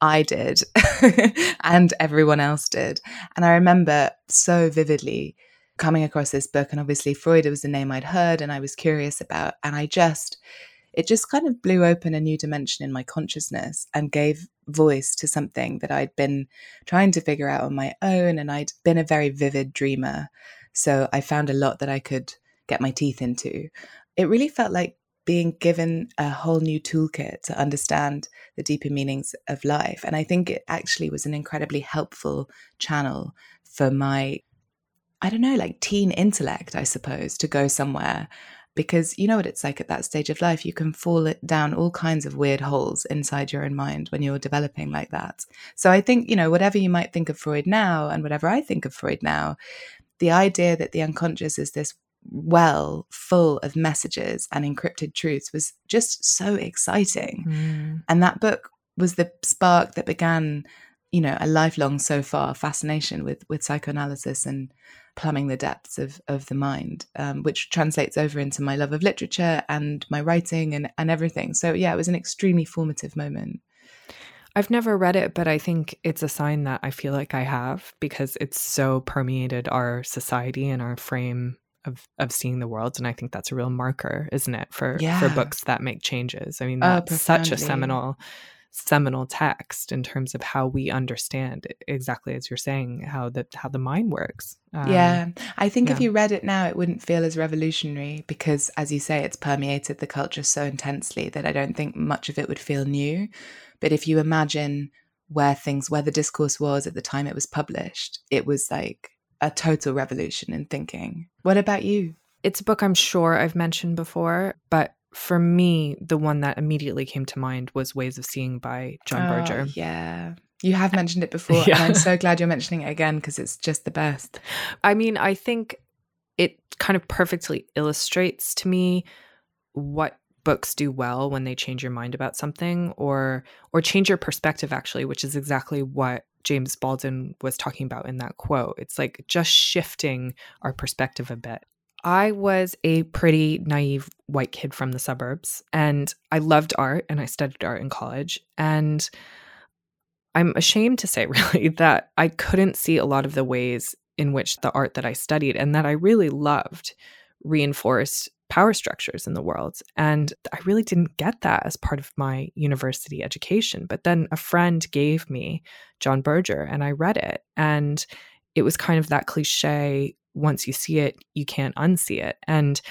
I did and everyone else did. And I remember so vividly coming across this book. And obviously, Freud was a name I'd heard and I was curious about. And I just, it just kind of blew open a new dimension in my consciousness and gave voice to something that I'd been trying to figure out on my own. And I'd been a very vivid dreamer. So I found a lot that I could get my teeth into. It really felt like being given a whole new toolkit to understand the deeper meanings of life. And I think it actually was an incredibly helpful channel for my, I don't know, like teen intellect, I suppose, to go somewhere. Because you know what it's like at that stage of life. You can fall down all kinds of weird holes inside your own mind when you're developing like that. So I think, you know, whatever you might think of Freud now and whatever I think of Freud now, the idea that the unconscious is this well full of messages and encrypted truths was just so exciting. Mm. And that book was the spark that began, you know, a lifelong so far fascination with with psychoanalysis and plumbing the depths of of the mind, um, which translates over into my love of literature and my writing and and everything. So yeah, it was an extremely formative moment. I've never read it, but I think it's a sign that I feel like I have because it's so permeated our society and our frame of of seeing the world and i think that's a real marker isn't it for yeah. for books that make changes i mean oh, that's oh, such a seminal seminal text in terms of how we understand exactly as you're saying how the how the mind works um, yeah i think yeah. if you read it now it wouldn't feel as revolutionary because as you say it's permeated the culture so intensely that i don't think much of it would feel new but if you imagine where things where the discourse was at the time it was published it was like a total revolution in thinking. What about you? It's a book I'm sure I've mentioned before, but for me, the one that immediately came to mind was Ways of Seeing by John oh, Berger. Yeah. You have mentioned it before, yeah. and I'm so glad you're mentioning it again because it's just the best. I mean, I think it kind of perfectly illustrates to me what books do well when they change your mind about something or or change your perspective actually which is exactly what James Baldwin was talking about in that quote. It's like just shifting our perspective a bit. I was a pretty naive white kid from the suburbs, and I loved art and I studied art in college. And I'm ashamed to say, really, that I couldn't see a lot of the ways in which the art that I studied and that I really loved reinforced power structures in the world. And I really didn't get that as part of my university education. But then a friend gave me John Berger and I read it. And it was kind of that cliche once you see it, you can't unsee it. And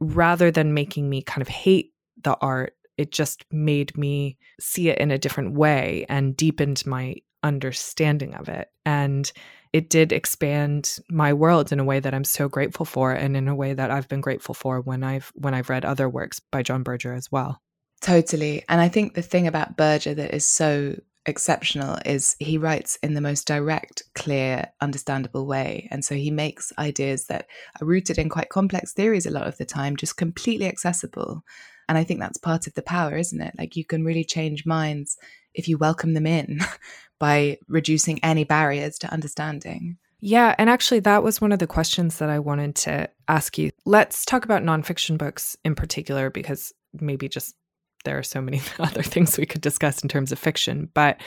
rather than making me kind of hate the art, it just made me see it in a different way and deepened my understanding of it. And it did expand my world in a way that I'm so grateful for and in a way that I've been grateful for when I've when I've read other works by John Berger as well. Totally. And I think the thing about Berger that is so exceptional is he writes in the most direct, clear, understandable way. And so he makes ideas that are rooted in quite complex theories a lot of the time just completely accessible. And I think that's part of the power, isn't it? Like you can really change minds if you welcome them in by reducing any barriers to understanding. Yeah, and actually, that was one of the questions that I wanted to ask you. Let's talk about nonfiction books in particular, because maybe just there are so many other things we could discuss in terms of fiction. But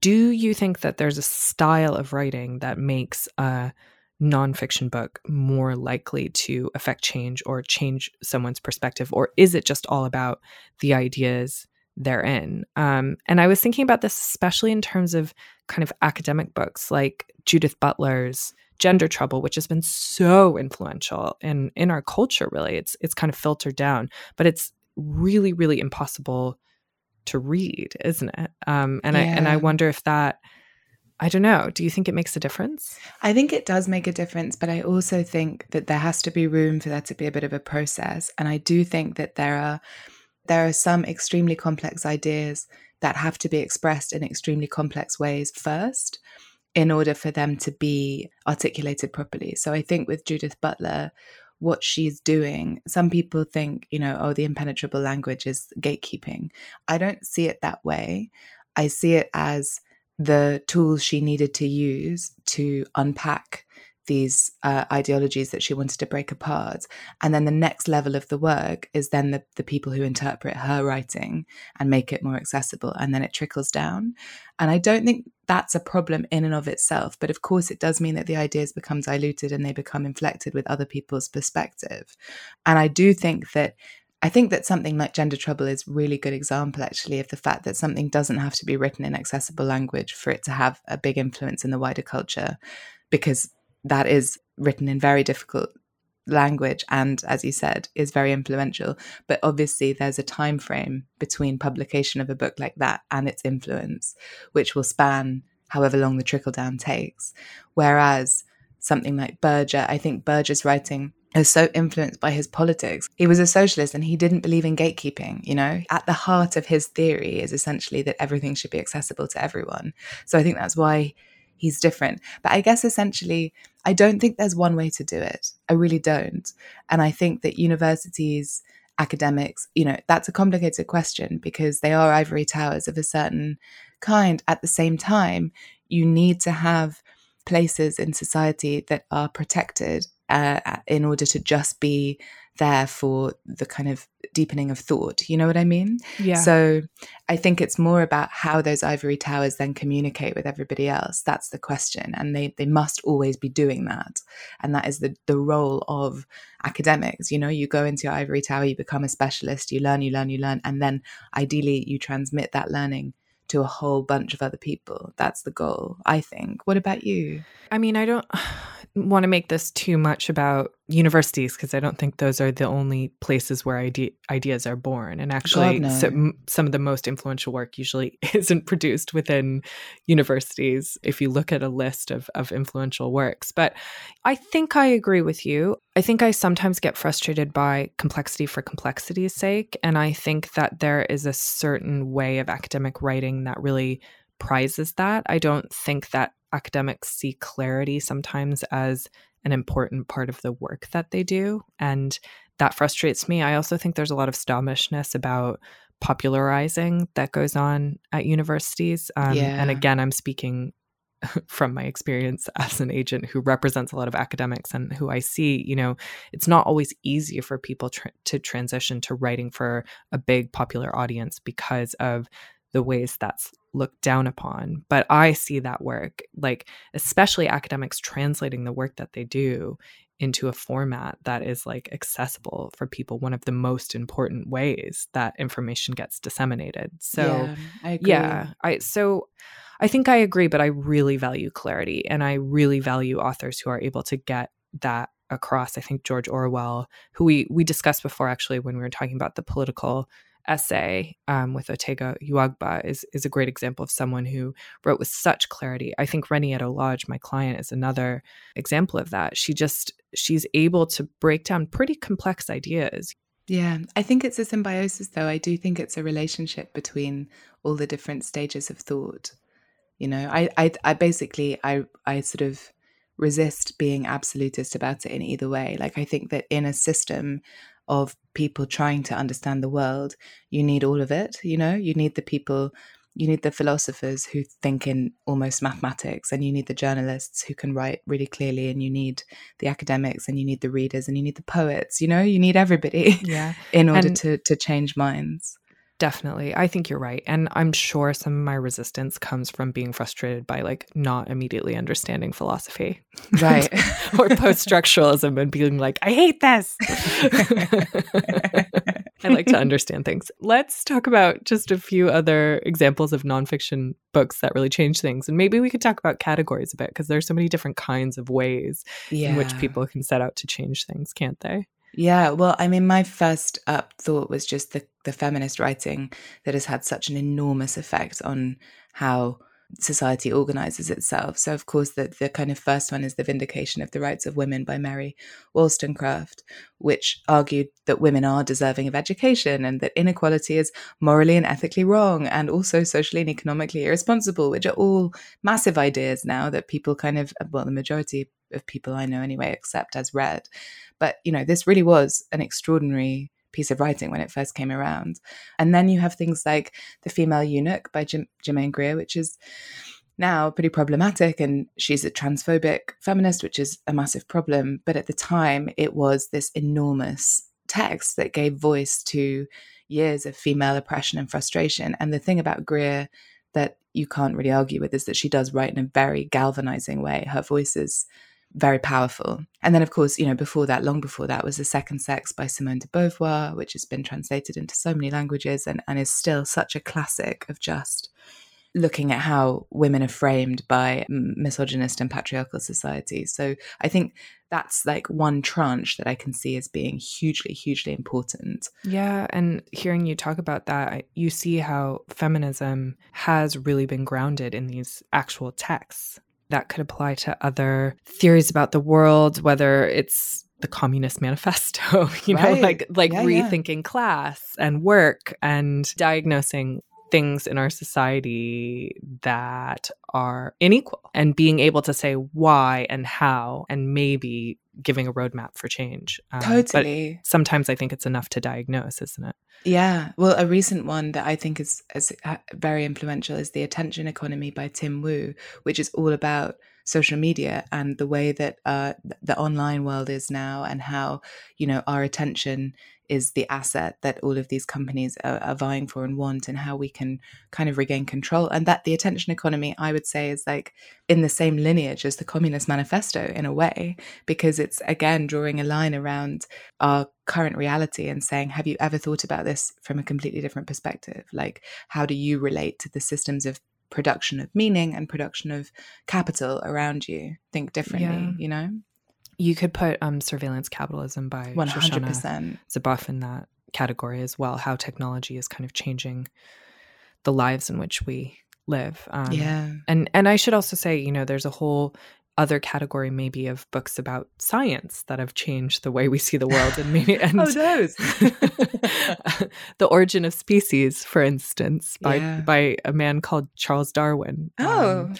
do you think that there's a style of writing that makes a nonfiction book more likely to affect change or change someone's perspective? Or is it just all about the ideas therein. Um, and I was thinking about this especially in terms of kind of academic books like Judith Butler's Gender Trouble, which has been so influential in in our culture. Really, it's it's kind of filtered down, but it's really really impossible to read, isn't it? Um, and yeah. I and I wonder if that. I don't know. Do you think it makes a difference? I think it does make a difference, but I also think that there has to be room for that to be a bit of a process. And I do think that there are There are some extremely complex ideas that have to be expressed in extremely complex ways first in order for them to be articulated properly. So I think with Judith Butler, what she's doing, some people think, you know, oh, the impenetrable language is gatekeeping. I don't see it that way. I see it as the tools she needed to use to unpack these uh, ideologies that she wanted to break apart. And then the next level of the work is then the, the people who interpret her writing and make it more accessible. And then it trickles down. And I don't think that's a problem in and of itself. But of course, it does mean that the ideas become diluted and they become inflected with other people's perspective. And I do think that I think that something like gender trouble is really good example actually of the fact that something doesn't have to be written in accessible language for it to have a big influence in the wider culture because that is written in very difficult language and as you said is very influential but obviously there's a time frame between publication of a book like that and its influence which will span however long the trickle down takes whereas something like Berger I think Berger's writing is so influenced by his politics. He was a socialist and he didn't believe in gatekeeping, you know? At the heart of his theory is essentially that everything should be accessible to everyone. So I think that's why he's different. But I guess essentially, I don't think there's one way to do it. I really don't. And I think that universities, academics, you know, that's a complicated question because they are ivory towers of a certain kind. At the same time, you need to have places in society that are protected uh, in order to just be there for the kind of deepening of thought. You know what I mean? Yeah. So I think it's more about how those ivory towers then communicate with everybody else. That's the question. And they, they must always be doing that. And that is the, the role of academics. You know, you go into your ivory tower, you become a specialist, you learn, you learn, you learn. And then ideally you transmit that learning to a whole bunch of other people. That's the goal, I think. What about you? I mean, I don't want to make this too much about universities because I don't think those are the only places where ide- ideas are born. And actually, God, no. so, some of the most influential work usually isn't produced within universities if you look at a list of, of influential works. But I think I agree with you. I think I sometimes get frustrated by complexity for complexity's sake. And I think that there is a certain way of academic writing that really prizes that. I don't think that academics see clarity sometimes as an important part of the work that they do. And that frustrates me. I also think there's a lot of snobbishness about popularizing that goes on at universities. Um, yeah. And again, I'm speaking from my experience as an agent who represents a lot of academics and who I see, you know, it's not always easy for people tra- to transition to writing for a big popular audience because of the ways that's looked down upon. But I see that work, like especially academics translating the work that they do into a format that is like accessible for people one of the most important ways that information gets disseminated so yeah I yeah I so I think I agree but I really value clarity and I really value authors who are able to get that across I think George Orwell who we we discussed before actually when we were talking about the political essay um, with Otegha Uwagba is is a great example of someone who wrote with such clarity. I think Reni Lodge, my client, is another example of that. She just she's able to break down pretty complex ideas. Yeah, I think it's a symbiosis though. I do think it's a relationship between all the different stages of thought. You know, I I, I basically I I sort of resist being absolutist about it in either way. Like I think that in a system of people trying to understand the world, you need all of it. You know, you need the people, you need the philosophers who think in almost mathematics, and you need the journalists who can write really clearly, and you need the academics, and you need the readers, and you need the poets. You know, you need everybody. Yeah. in order and- to to change minds. Definitely. I think you're right. And I'm sure some of my resistance comes from being frustrated by like not immediately understanding philosophy. Right. or post structuralism and being like, I hate this. I like to understand things. Let's talk about just a few other examples of nonfiction books that really change things. And maybe we could talk about categories a bit because there's so many different kinds of ways yeah. in which people can set out to change things, can't they? Yeah, well, I mean, my first up thought was just the, the feminist writing that has had such an enormous effect on how society organizes itself. So, of course, the, the kind of first one is The Vindication of the Rights of Women by Mary Wollstonecraft, which argued that women are deserving of education and that inequality is morally and ethically wrong and also socially and economically irresponsible, which are all massive ideas now that people kind of, well, the majority of people I know anyway, accept as read. But, you know, this really was an extraordinary piece of writing when it first came around. And then you have things like The Female Eunuch by Jim, Germaine Greer, which is now pretty problematic. And she's a transphobic feminist, which is a massive problem. But at the time, it was this enormous text that gave voice to years of female oppression and frustration. And the thing about Greer that you can't really argue with is that she does write in a very galvanizing way. Her voice is very powerful. And then, of course, you know, before that, long before that, was The Second Sex by Simone de Beauvoir, which has been translated into so many languages and, and is still such a classic of just looking at how women are framed by misogynist and patriarchal societies. So I think that's like one tranche that I can see as being hugely, hugely important. Yeah. And hearing you talk about that, you see how feminism has really been grounded in these actual texts that could apply to other theories about the world, whether it's the Communist Manifesto, you right. know, like like yeah, rethinking yeah. class and work and diagnosing things in our society that are unequal and being able to say why and how and maybe giving a roadmap for change. Um, totally. sometimes I think it's enough to diagnose, isn't it? Yeah. Well, a recent one that I think is, is uh, very influential is The Attention Economy by Tim Wu, which is all about social media and the way that uh, the online world is now and how, you know, our attention is the asset that all of these companies are, are, vying for and want, and how we can kind of regain control. And that the attention economy, I would say, is like in the same lineage as the Communist Manifesto in a way, because it's again drawing a line around our current reality and saying, have you ever thought about this from a completely different perspective? Like, how do you relate to the systems of production of meaning and production of capital around you? Think differently, yeah. you know? You could put um, surveillance capitalism by 100%. Shoshana Zuboff in that category as well. How technology is kind of changing the lives in which we live. Um, yeah, and and I should also say, you know, there's a whole other category maybe of books about science that have changed the way we see the world and maybe and oh those. The origin of species for instance by yeah. by a man called charles darwin oh um,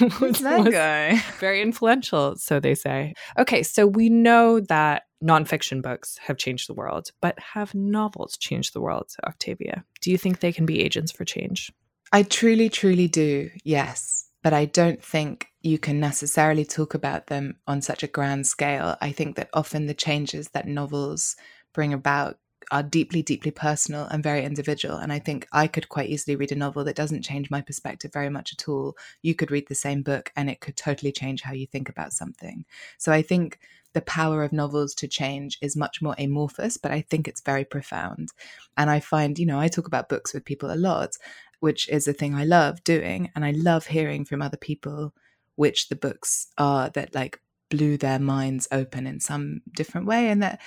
who's that guy? very influential so they say. Okay so we know that nonfiction books have changed the world but have novels changed the world octavia? Do you think they can be agents for change? I truly truly do yes but I don't think you can necessarily talk about them on such a grand scale. I think that often the changes that novels bring about are deeply, deeply personal and very individual. And I think I could quite easily read a novel that doesn't change my perspective very much at all. You could read the same book and it could totally change how you think about something. So I think the power of novels to change is much more amorphous, but I think it's very profound. And I find, you know, I talk about books with people a lot, which is a thing I love doing. And I love hearing from other people which the books are that like blew their minds open in some different way. And that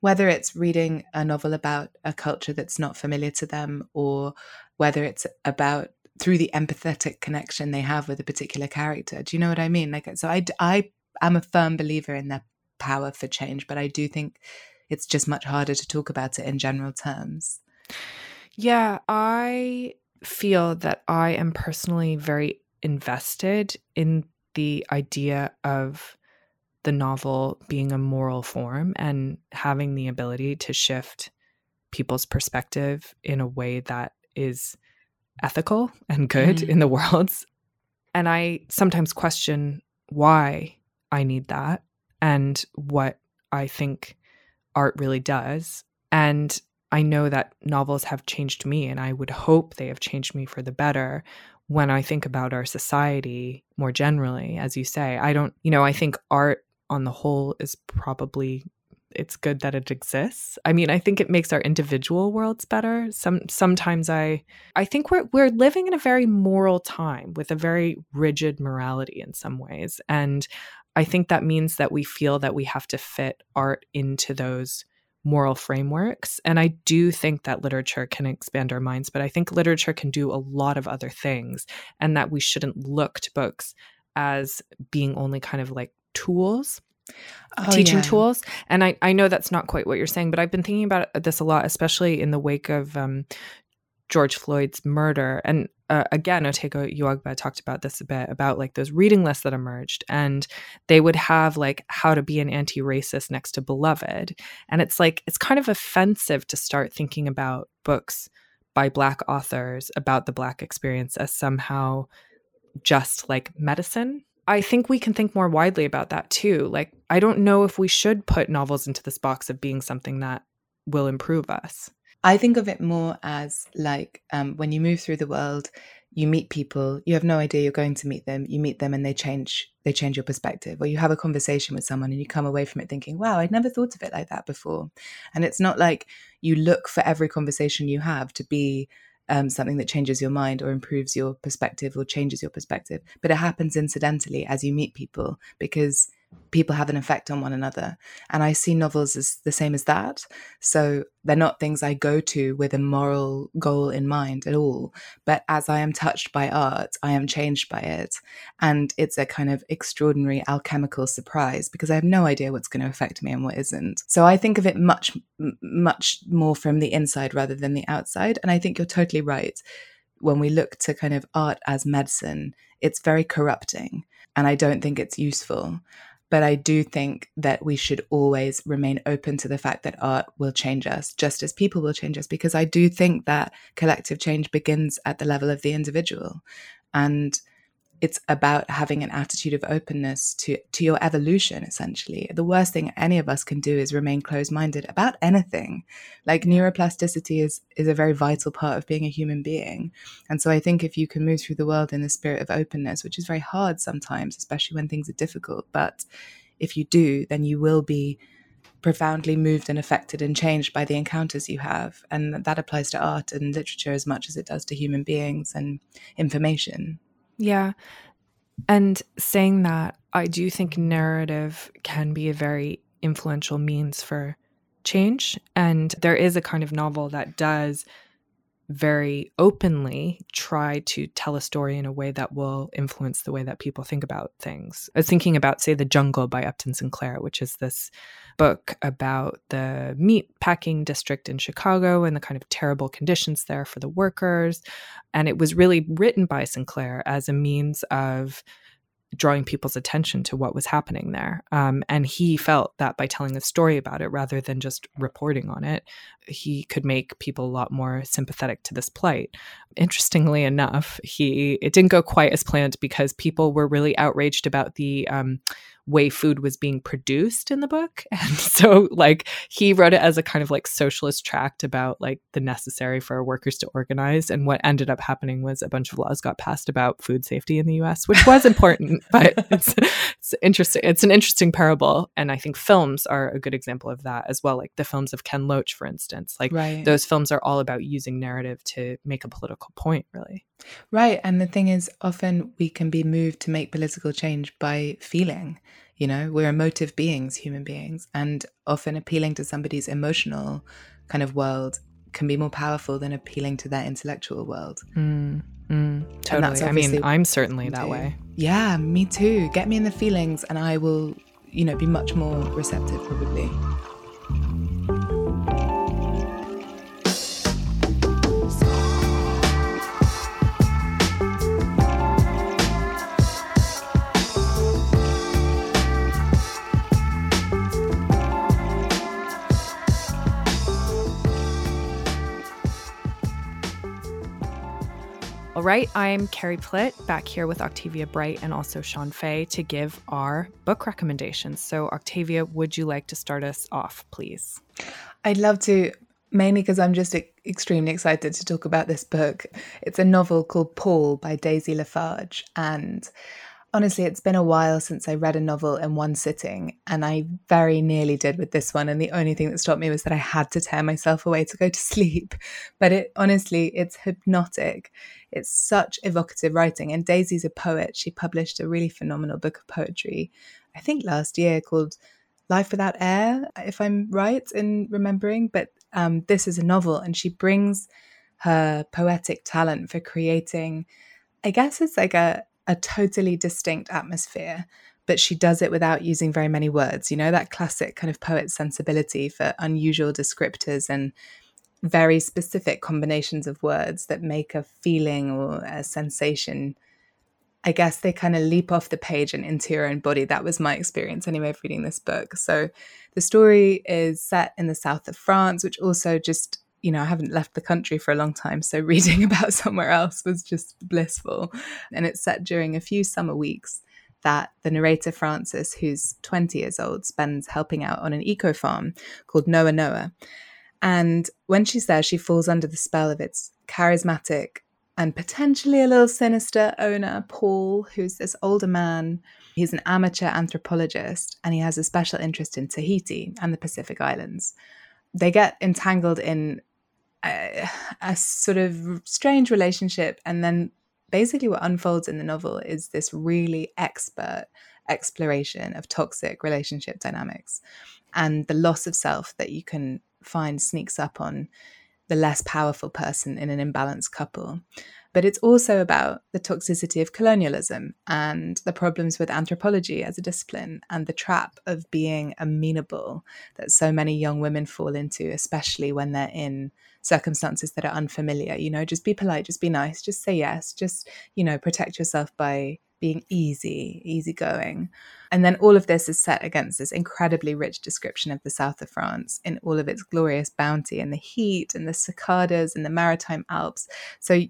whether it's reading a novel about a culture that's not familiar to them or whether it's about through the empathetic connection they have with a particular character. Do you know what I mean? Like, so I, I am a firm believer in their power for change, but I do think it's just much harder to talk about it in general terms. Yeah, I feel that I am personally very invested in the idea of the novel being a moral form and having the ability to shift people's perspective in a way that is ethical and good mm. in the world. And I sometimes question why I need that and what I think art really does. And I know that novels have changed me, and I would hope they have changed me for the better when I think about our society more generally. As you say, I don't, you know, I think art on the whole is probably it's good that it exists. I mean, I think it makes our individual worlds better. Some sometimes I I think we're we're living in a very moral time with a very rigid morality in some ways. And I think that means that we feel that we have to fit art into those moral frameworks. And I do think that literature can expand our minds, but I think literature can do a lot of other things, and that we shouldn't look to books as being only kind of like tools. Oh, teaching yeah. tools and I, I know that's not quite what you're saying but i've been thinking about this a lot especially in the wake of um, George Floyd's murder. And uh, again, Otegha Uwagba talked about this a bit about like those reading lists that emerged, and they would have like how to be an anti racist next to beloved. And it's like, it's kind of offensive to start thinking about books by Black authors about the Black experience as somehow just like medicine. I think we can think more widely about that too. Like, I don't know if we should put novels into this box of being something that will improve us. I think of it more as like um, when you move through the world, you meet people, you have no idea you're going to meet them, you meet them and they change they change your perspective. Or you have a conversation with someone and you come away from it thinking, wow, I'd never thought of it like that before. And it's not like you look for every conversation you have to be um, something that changes your mind or improves your perspective or changes your perspective. But it happens incidentally as you meet people because people have an effect on one another. And I see novels as the same as that. So they're not things I go to with a moral goal in mind at all. But as I am touched by art, I am changed by it. And it's a kind of extraordinary alchemical surprise because I have no idea what's going to affect me and what isn't. So I think of it much, much more from the inside rather than the outside. And I think you're totally right. When we look to kind of art as medicine, it's very corrupting. And I don't think it's useful. But I do think that we should always remain open to the fact that art will change us, just as people will change us, because I do think that collective change begins at the level of the individual. And it's about having an attitude of openness to to your evolution essentially. The worst thing any of us can do is remain closed-minded about anything. Like neuroplasticity is is a very vital part of being a human being. And so i think if you can move through the world in the spirit of openness which is very hard sometimes especially when things are difficult but if you do then you will be profoundly moved and affected and changed by the encounters you have. And that applies to art and literature as much as it does to human beings and information yeah. And saying that, I do think narrative can be a very influential means for change. And there is a kind of novel that does very openly try to tell a story in a way that will influence the way that people think about things. I was thinking about, say, The Jungle by Upton Sinclair, which is this book about the meat packing district in Chicago and the kind of terrible conditions there for the workers. And it was really written by Sinclair as a means of drawing people's attention to what was happening there. Um, and he felt that by telling a story about it rather than just reporting on it, he could make people a lot more sympathetic to this plight. Interestingly enough, he it didn't go quite as planned because people were really outraged about the um, way food was being produced in the book. And so like he wrote it as a kind of like socialist tract about like the necessary for workers to organize. And what ended up happening was a bunch of laws got passed about food safety in the US, which was important, but it's it's interesting. It's an interesting parable. And I think films are a good example of that as well. Like the films of Ken Loach, for instance. Like right. those films are all about using narrative to make a political point, really. Right. And the thing is, often we can be moved to make political change by feeling. You know, we're emotive beings, human beings, and often appealing to somebody's emotional kind of world can be more powerful than appealing to their intellectual world. Mm, mm, totally. I mean, I'm certainly that way. Yeah, me too. Get me in the feelings, and I will, you know, be much more receptive, probably. All right, I'm Carrie Plitt back here with Octavia Bright and also Shon Faye to give our book recommendations. So, Octavia, would you like to start us off, please? I'd love to, mainly because I'm just extremely excited to talk about this book. It's a novel called Paul by Daisy Lafarge. And honestly, it's been a while since I read a novel in one sitting, and I very nearly did with this one. And the only thing that stopped me was that I had to tear myself away to go to sleep. But it honestly, it's hypnotic. It's such evocative writing. And Daisy's a poet. She published a really phenomenal book of poetry, I think last year, called Life Without Air, if I'm right in remembering. But um, this is a novel, and she brings her poetic talent for creating, I guess it's like a, a totally distinct atmosphere, but she does it without using very many words. You know, that classic kind of poet sensibility for unusual descriptors and very specific combinations of words that make a feeling or a sensation I guess they kind of leap off the page and into your own body. That was my experience anyway of reading this book. So the story is set in the south of France, which also just, you know, I haven't left the country for a long time. So reading about somewhere else was just blissful. And it's set during a few summer weeks that the narrator Frances, who's 20 years old, spends helping out on an eco farm called Noa Noa. And when she's there, she falls under the spell of its charismatic and potentially a little sinister owner, Paul, who's this older man. He's an amateur anthropologist and he has a special interest in Tahiti and the Pacific Islands. They get entangled in a, a sort of strange relationship, and then basically what unfolds in the novel is this really expert exploration of toxic relationship dynamics and the loss of self that you can find sneaks up on the less powerful person in an imbalanced couple. But it's also about the toxicity of colonialism and the problems with anthropology as a discipline and the trap of being amenable that so many young women fall into, especially when they're in circumstances that are unfamiliar. You know, just be polite, just be nice, just say yes, just, you know, protect yourself by being easy, easygoing. And then all of this is set against this incredibly rich description of the south of France in all of its glorious bounty and the heat and the cicadas and the maritime Alps. So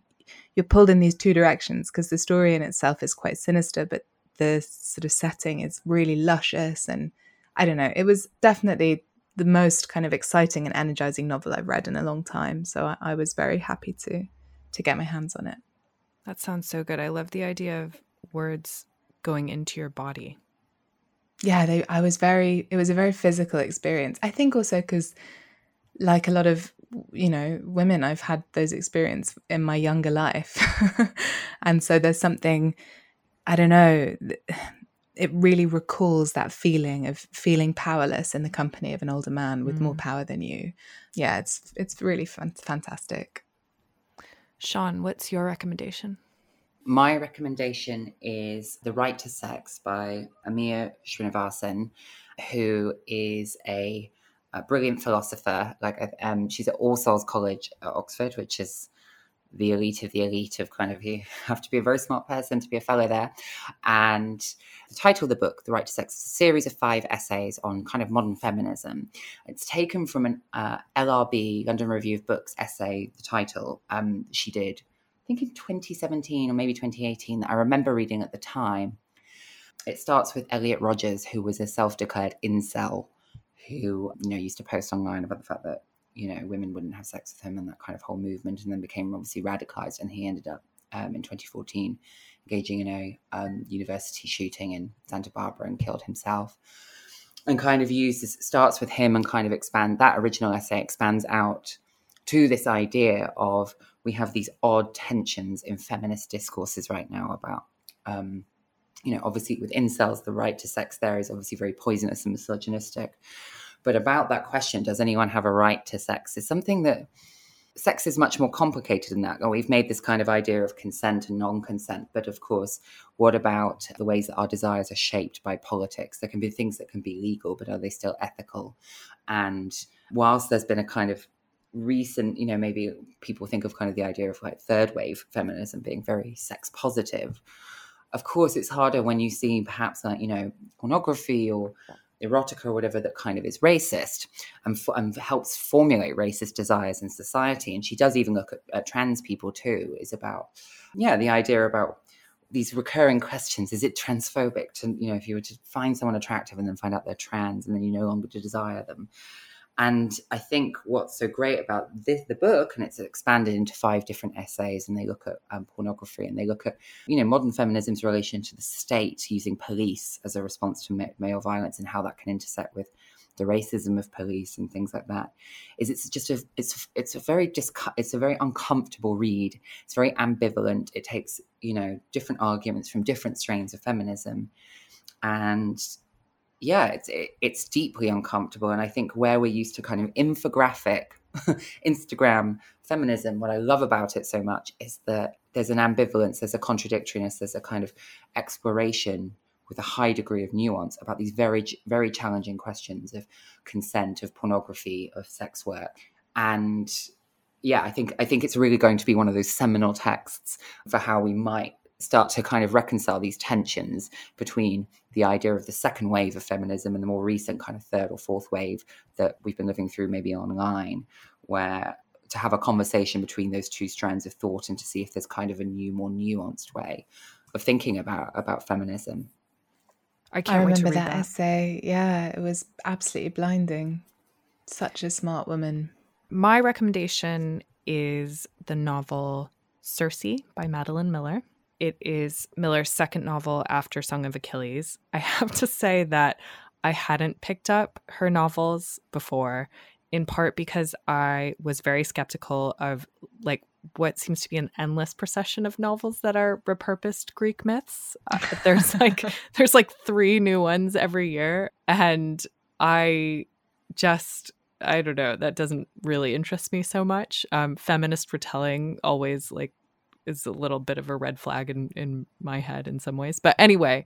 you're pulled in these two directions because the story in itself is quite sinister, but the sort of setting is really luscious. And I don't know, it was definitely the most kind of exciting and energizing novel I've read in a long time. So I, I was very happy to to get my hands on it. That sounds so good. I love the idea of words going into your body yeah, they, I was very, it was a very physical experience. I think also because, like a lot of, you know, women, I've had those experience in my younger life. and so there's something, I don't know, it really recalls that feeling of feeling powerless in the company of an older man with mm. more power than you. Yeah, it's, it's really fun, fantastic. Shon, what's your recommendation? My recommendation is The Right to Sex by Amia Srinivasan, who is a, a brilliant philosopher. Like um, she's at All Souls College at Oxford, which is the elite of the elite of kind of you have to be a very smart person to be a fellow there. And the title of the book, The Right to Sex, is a series of five essays on kind of modern feminism. It's taken from an uh, LRB, London Review of Books essay, the title um, she did I think in 2017 or maybe 2018 that I remember reading at the time. It starts with Elliot Rogers, who was a self-declared incel, who you know used to post online about the fact that you know women wouldn't have sex with him and that kind of whole movement, and then became obviously radicalized. And he ended up um, in 2014 engaging in a um, university shooting in Santa Barbara and killed himself. And kind of uses starts with him and kind of expand that original essay expands out to this idea of we have these odd tensions in feminist discourses right now about um, you know obviously with incels the right to sex there is obviously very poisonous and misogynistic but about that question does anyone have a right to sex is something that sex is much more complicated than that. Oh, we've made this kind of idea of consent and non consent. But of course, what about the ways that our desires are shaped by politics? There can be things that can be legal, but are they still ethical? And whilst there's been a kind of recent, you know, maybe people think of kind of the idea of like third wave feminism being very sex positive. Of course, it's harder when you see perhaps like, you know, pornography or erotica or whatever that kind of is racist and, and helps formulate racist desires in society. And she does even look at, at trans people too, is about, yeah, the idea about these recurring questions is it transphobic to you know if you were to find someone attractive and then find out they're trans and then you no longer desire them and I think what's so great about this, the book, and it's expanded into five different essays, and they look at um, pornography and they look at, you know, modern feminism's relation to the state using police as a response to male violence and how that can intersect with the racism of police and things like that. Is it's just a it's it's a very discu- it's a very uncomfortable read. It's very ambivalent. It takes you know different arguments from different strains of feminism, and yeah, it's it, it's deeply uncomfortable. And I think where we're used to kind of infographic, Instagram feminism, what I love about it so much is that there's an ambivalence, there's a contradictoriness, there's a kind of exploration with a high degree of nuance about these very very challenging questions of consent, of pornography, of sex work, and yeah, I think I think it's really going to be one of those seminal texts for how we might start to kind of reconcile these tensions between the idea of the second wave of feminism and the more recent kind of third or fourth wave that we've been living through maybe online where to have a conversation between those two strands of thought and to see if there's kind of a new more nuanced way of thinking about about feminism. I can't I remember that, that. essay. Yeah it was absolutely blinding. Such a smart woman. My recommendation is the novel Circe by Madeline Miller. It is Miller's second novel after Song of Achilles. I have to say that I hadn't picked up her novels before, in part because I was very skeptical of like what seems to be an endless procession of novels that are repurposed Greek myths. Uh, there's like there's like three new ones every year, and I just I don't know, that doesn't really interest me so much. Um, feminist retelling always like is a little bit of a red flag in, in my head in some ways. But anyway,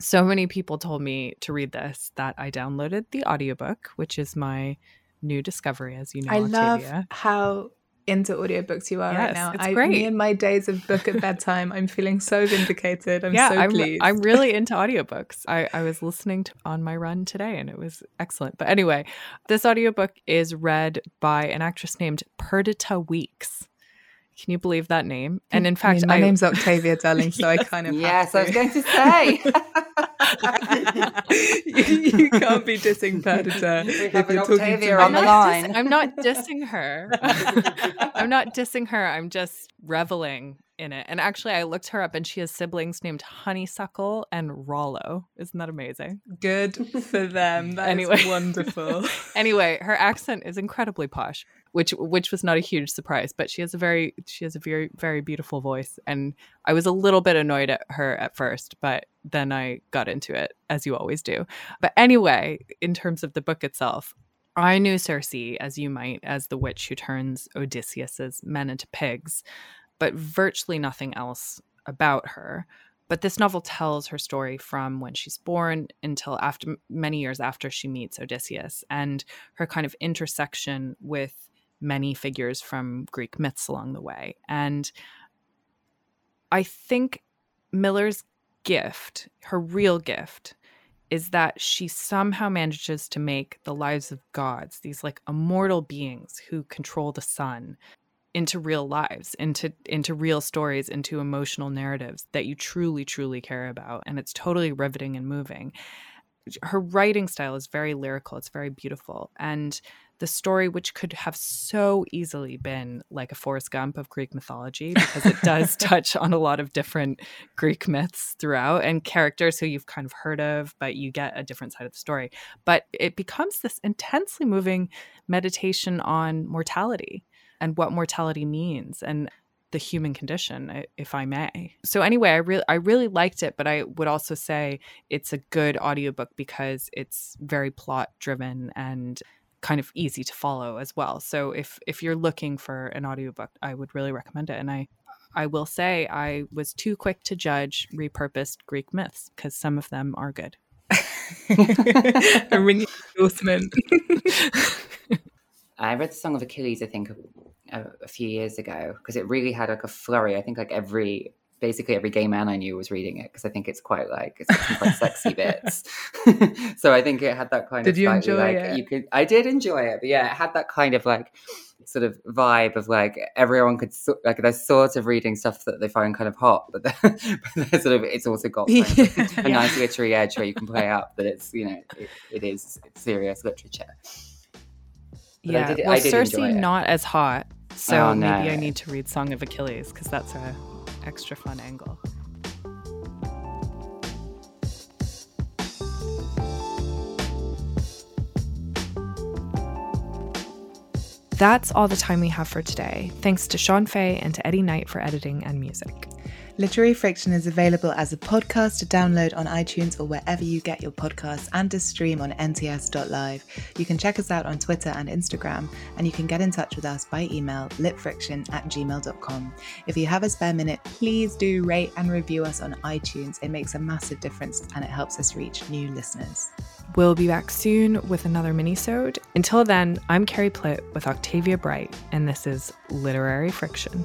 so many people told me to read this that I downloaded the audiobook, which is my new discovery, as you know. I Octavia. love how into audiobooks you are yes, right now. It's I, great. Me and my days of book at bedtime, I'm feeling so vindicated. I'm yeah, so I'm, pleased. I'm really into audiobooks. I, I was listening to on my run today and it was excellent. But anyway, this audiobook is read by an actress named Perdita Weeks. Can you believe that name? And in fact, I mean, my I, name's Octavia, darling. So I kind of yes, I was going to say. you, you, can't be dissing Perdita. We have an Octavia on the line. Dis- I'm not dissing her. I'm not dissing her. I'm just reveling in it. And actually, I looked her up, and she has siblings named Honeysuckle and Rollo. Isn't that amazing? Good for them. That anyway, wonderful. anyway, her accent is incredibly posh which which was not a huge surprise but she has a very she has a very very beautiful voice. And i was a little bit annoyed at her at first but then i got into it as you always do. But anyway in terms of the book itself i knew circe as you might as the witch who turns odysseus's men into pigs but virtually nothing else about her. But this novel tells her story from when she's born until after many years after she meets Odysseus and her kind of intersection with many figures from Greek myths along the way. And I think Miller's gift, her real gift, is that she somehow manages to make the lives of gods, these like immortal beings who control the sun, into real lives, into into real stories, into emotional narratives that you truly, truly care about. And it's totally riveting and moving. Her writing style is very lyrical, it's very beautiful. And the story, which could have so easily been like a Forrest Gump of Greek mythology, because it does touch on a lot of different Greek myths throughout and characters who you've kind of heard of, but you get a different side of the story. But it becomes this intensely moving meditation on mortality and what mortality means and the human condition if i may so anyway i really i really liked it but i would also say it's a good audiobook because it's very plot driven and kind of easy to follow as well. So if if you're looking for an audiobook, I would really recommend it. And I I will say I was too quick to judge repurposed Greek myths because some of them are good. a ringing endorsement. I read the Song of Achilles, I think, a, a few years ago because it really had like a flurry. I think like every basically every gay man I knew was reading it because I think it's quite like it's quite sexy bits. so I think it had that kind did of did you enjoy like it? you could I did enjoy it, but yeah, it had that kind of like sort of vibe of like everyone could like they're sort of reading stuff that they find kind of hot, but they're, but they're sort of it's also got yeah. a nice literary edge where you can play up that it's you know it, it is serious literature. Yeah, did, well, Circe not as hot, so oh, no. maybe I need to read Song of Achilles because that's a extra fun angle. That's all the time we have for today. Thanks to Shon Faye and to Eddie Knight for editing and music. Literary Friction is available as a podcast to download on iTunes or wherever you get your podcasts and to stream on nts.live. You can check us out on Twitter and Instagram, and you can get in touch with us by email litfriction at gmail.com. If you have a spare minute, please do rate and review us on iTunes. It makes a massive difference and it helps us reach new listeners. We'll be back soon with another mini-sode. Until then, I'm Carrie Plitt with Octavia Bright, and this is Literary Friction.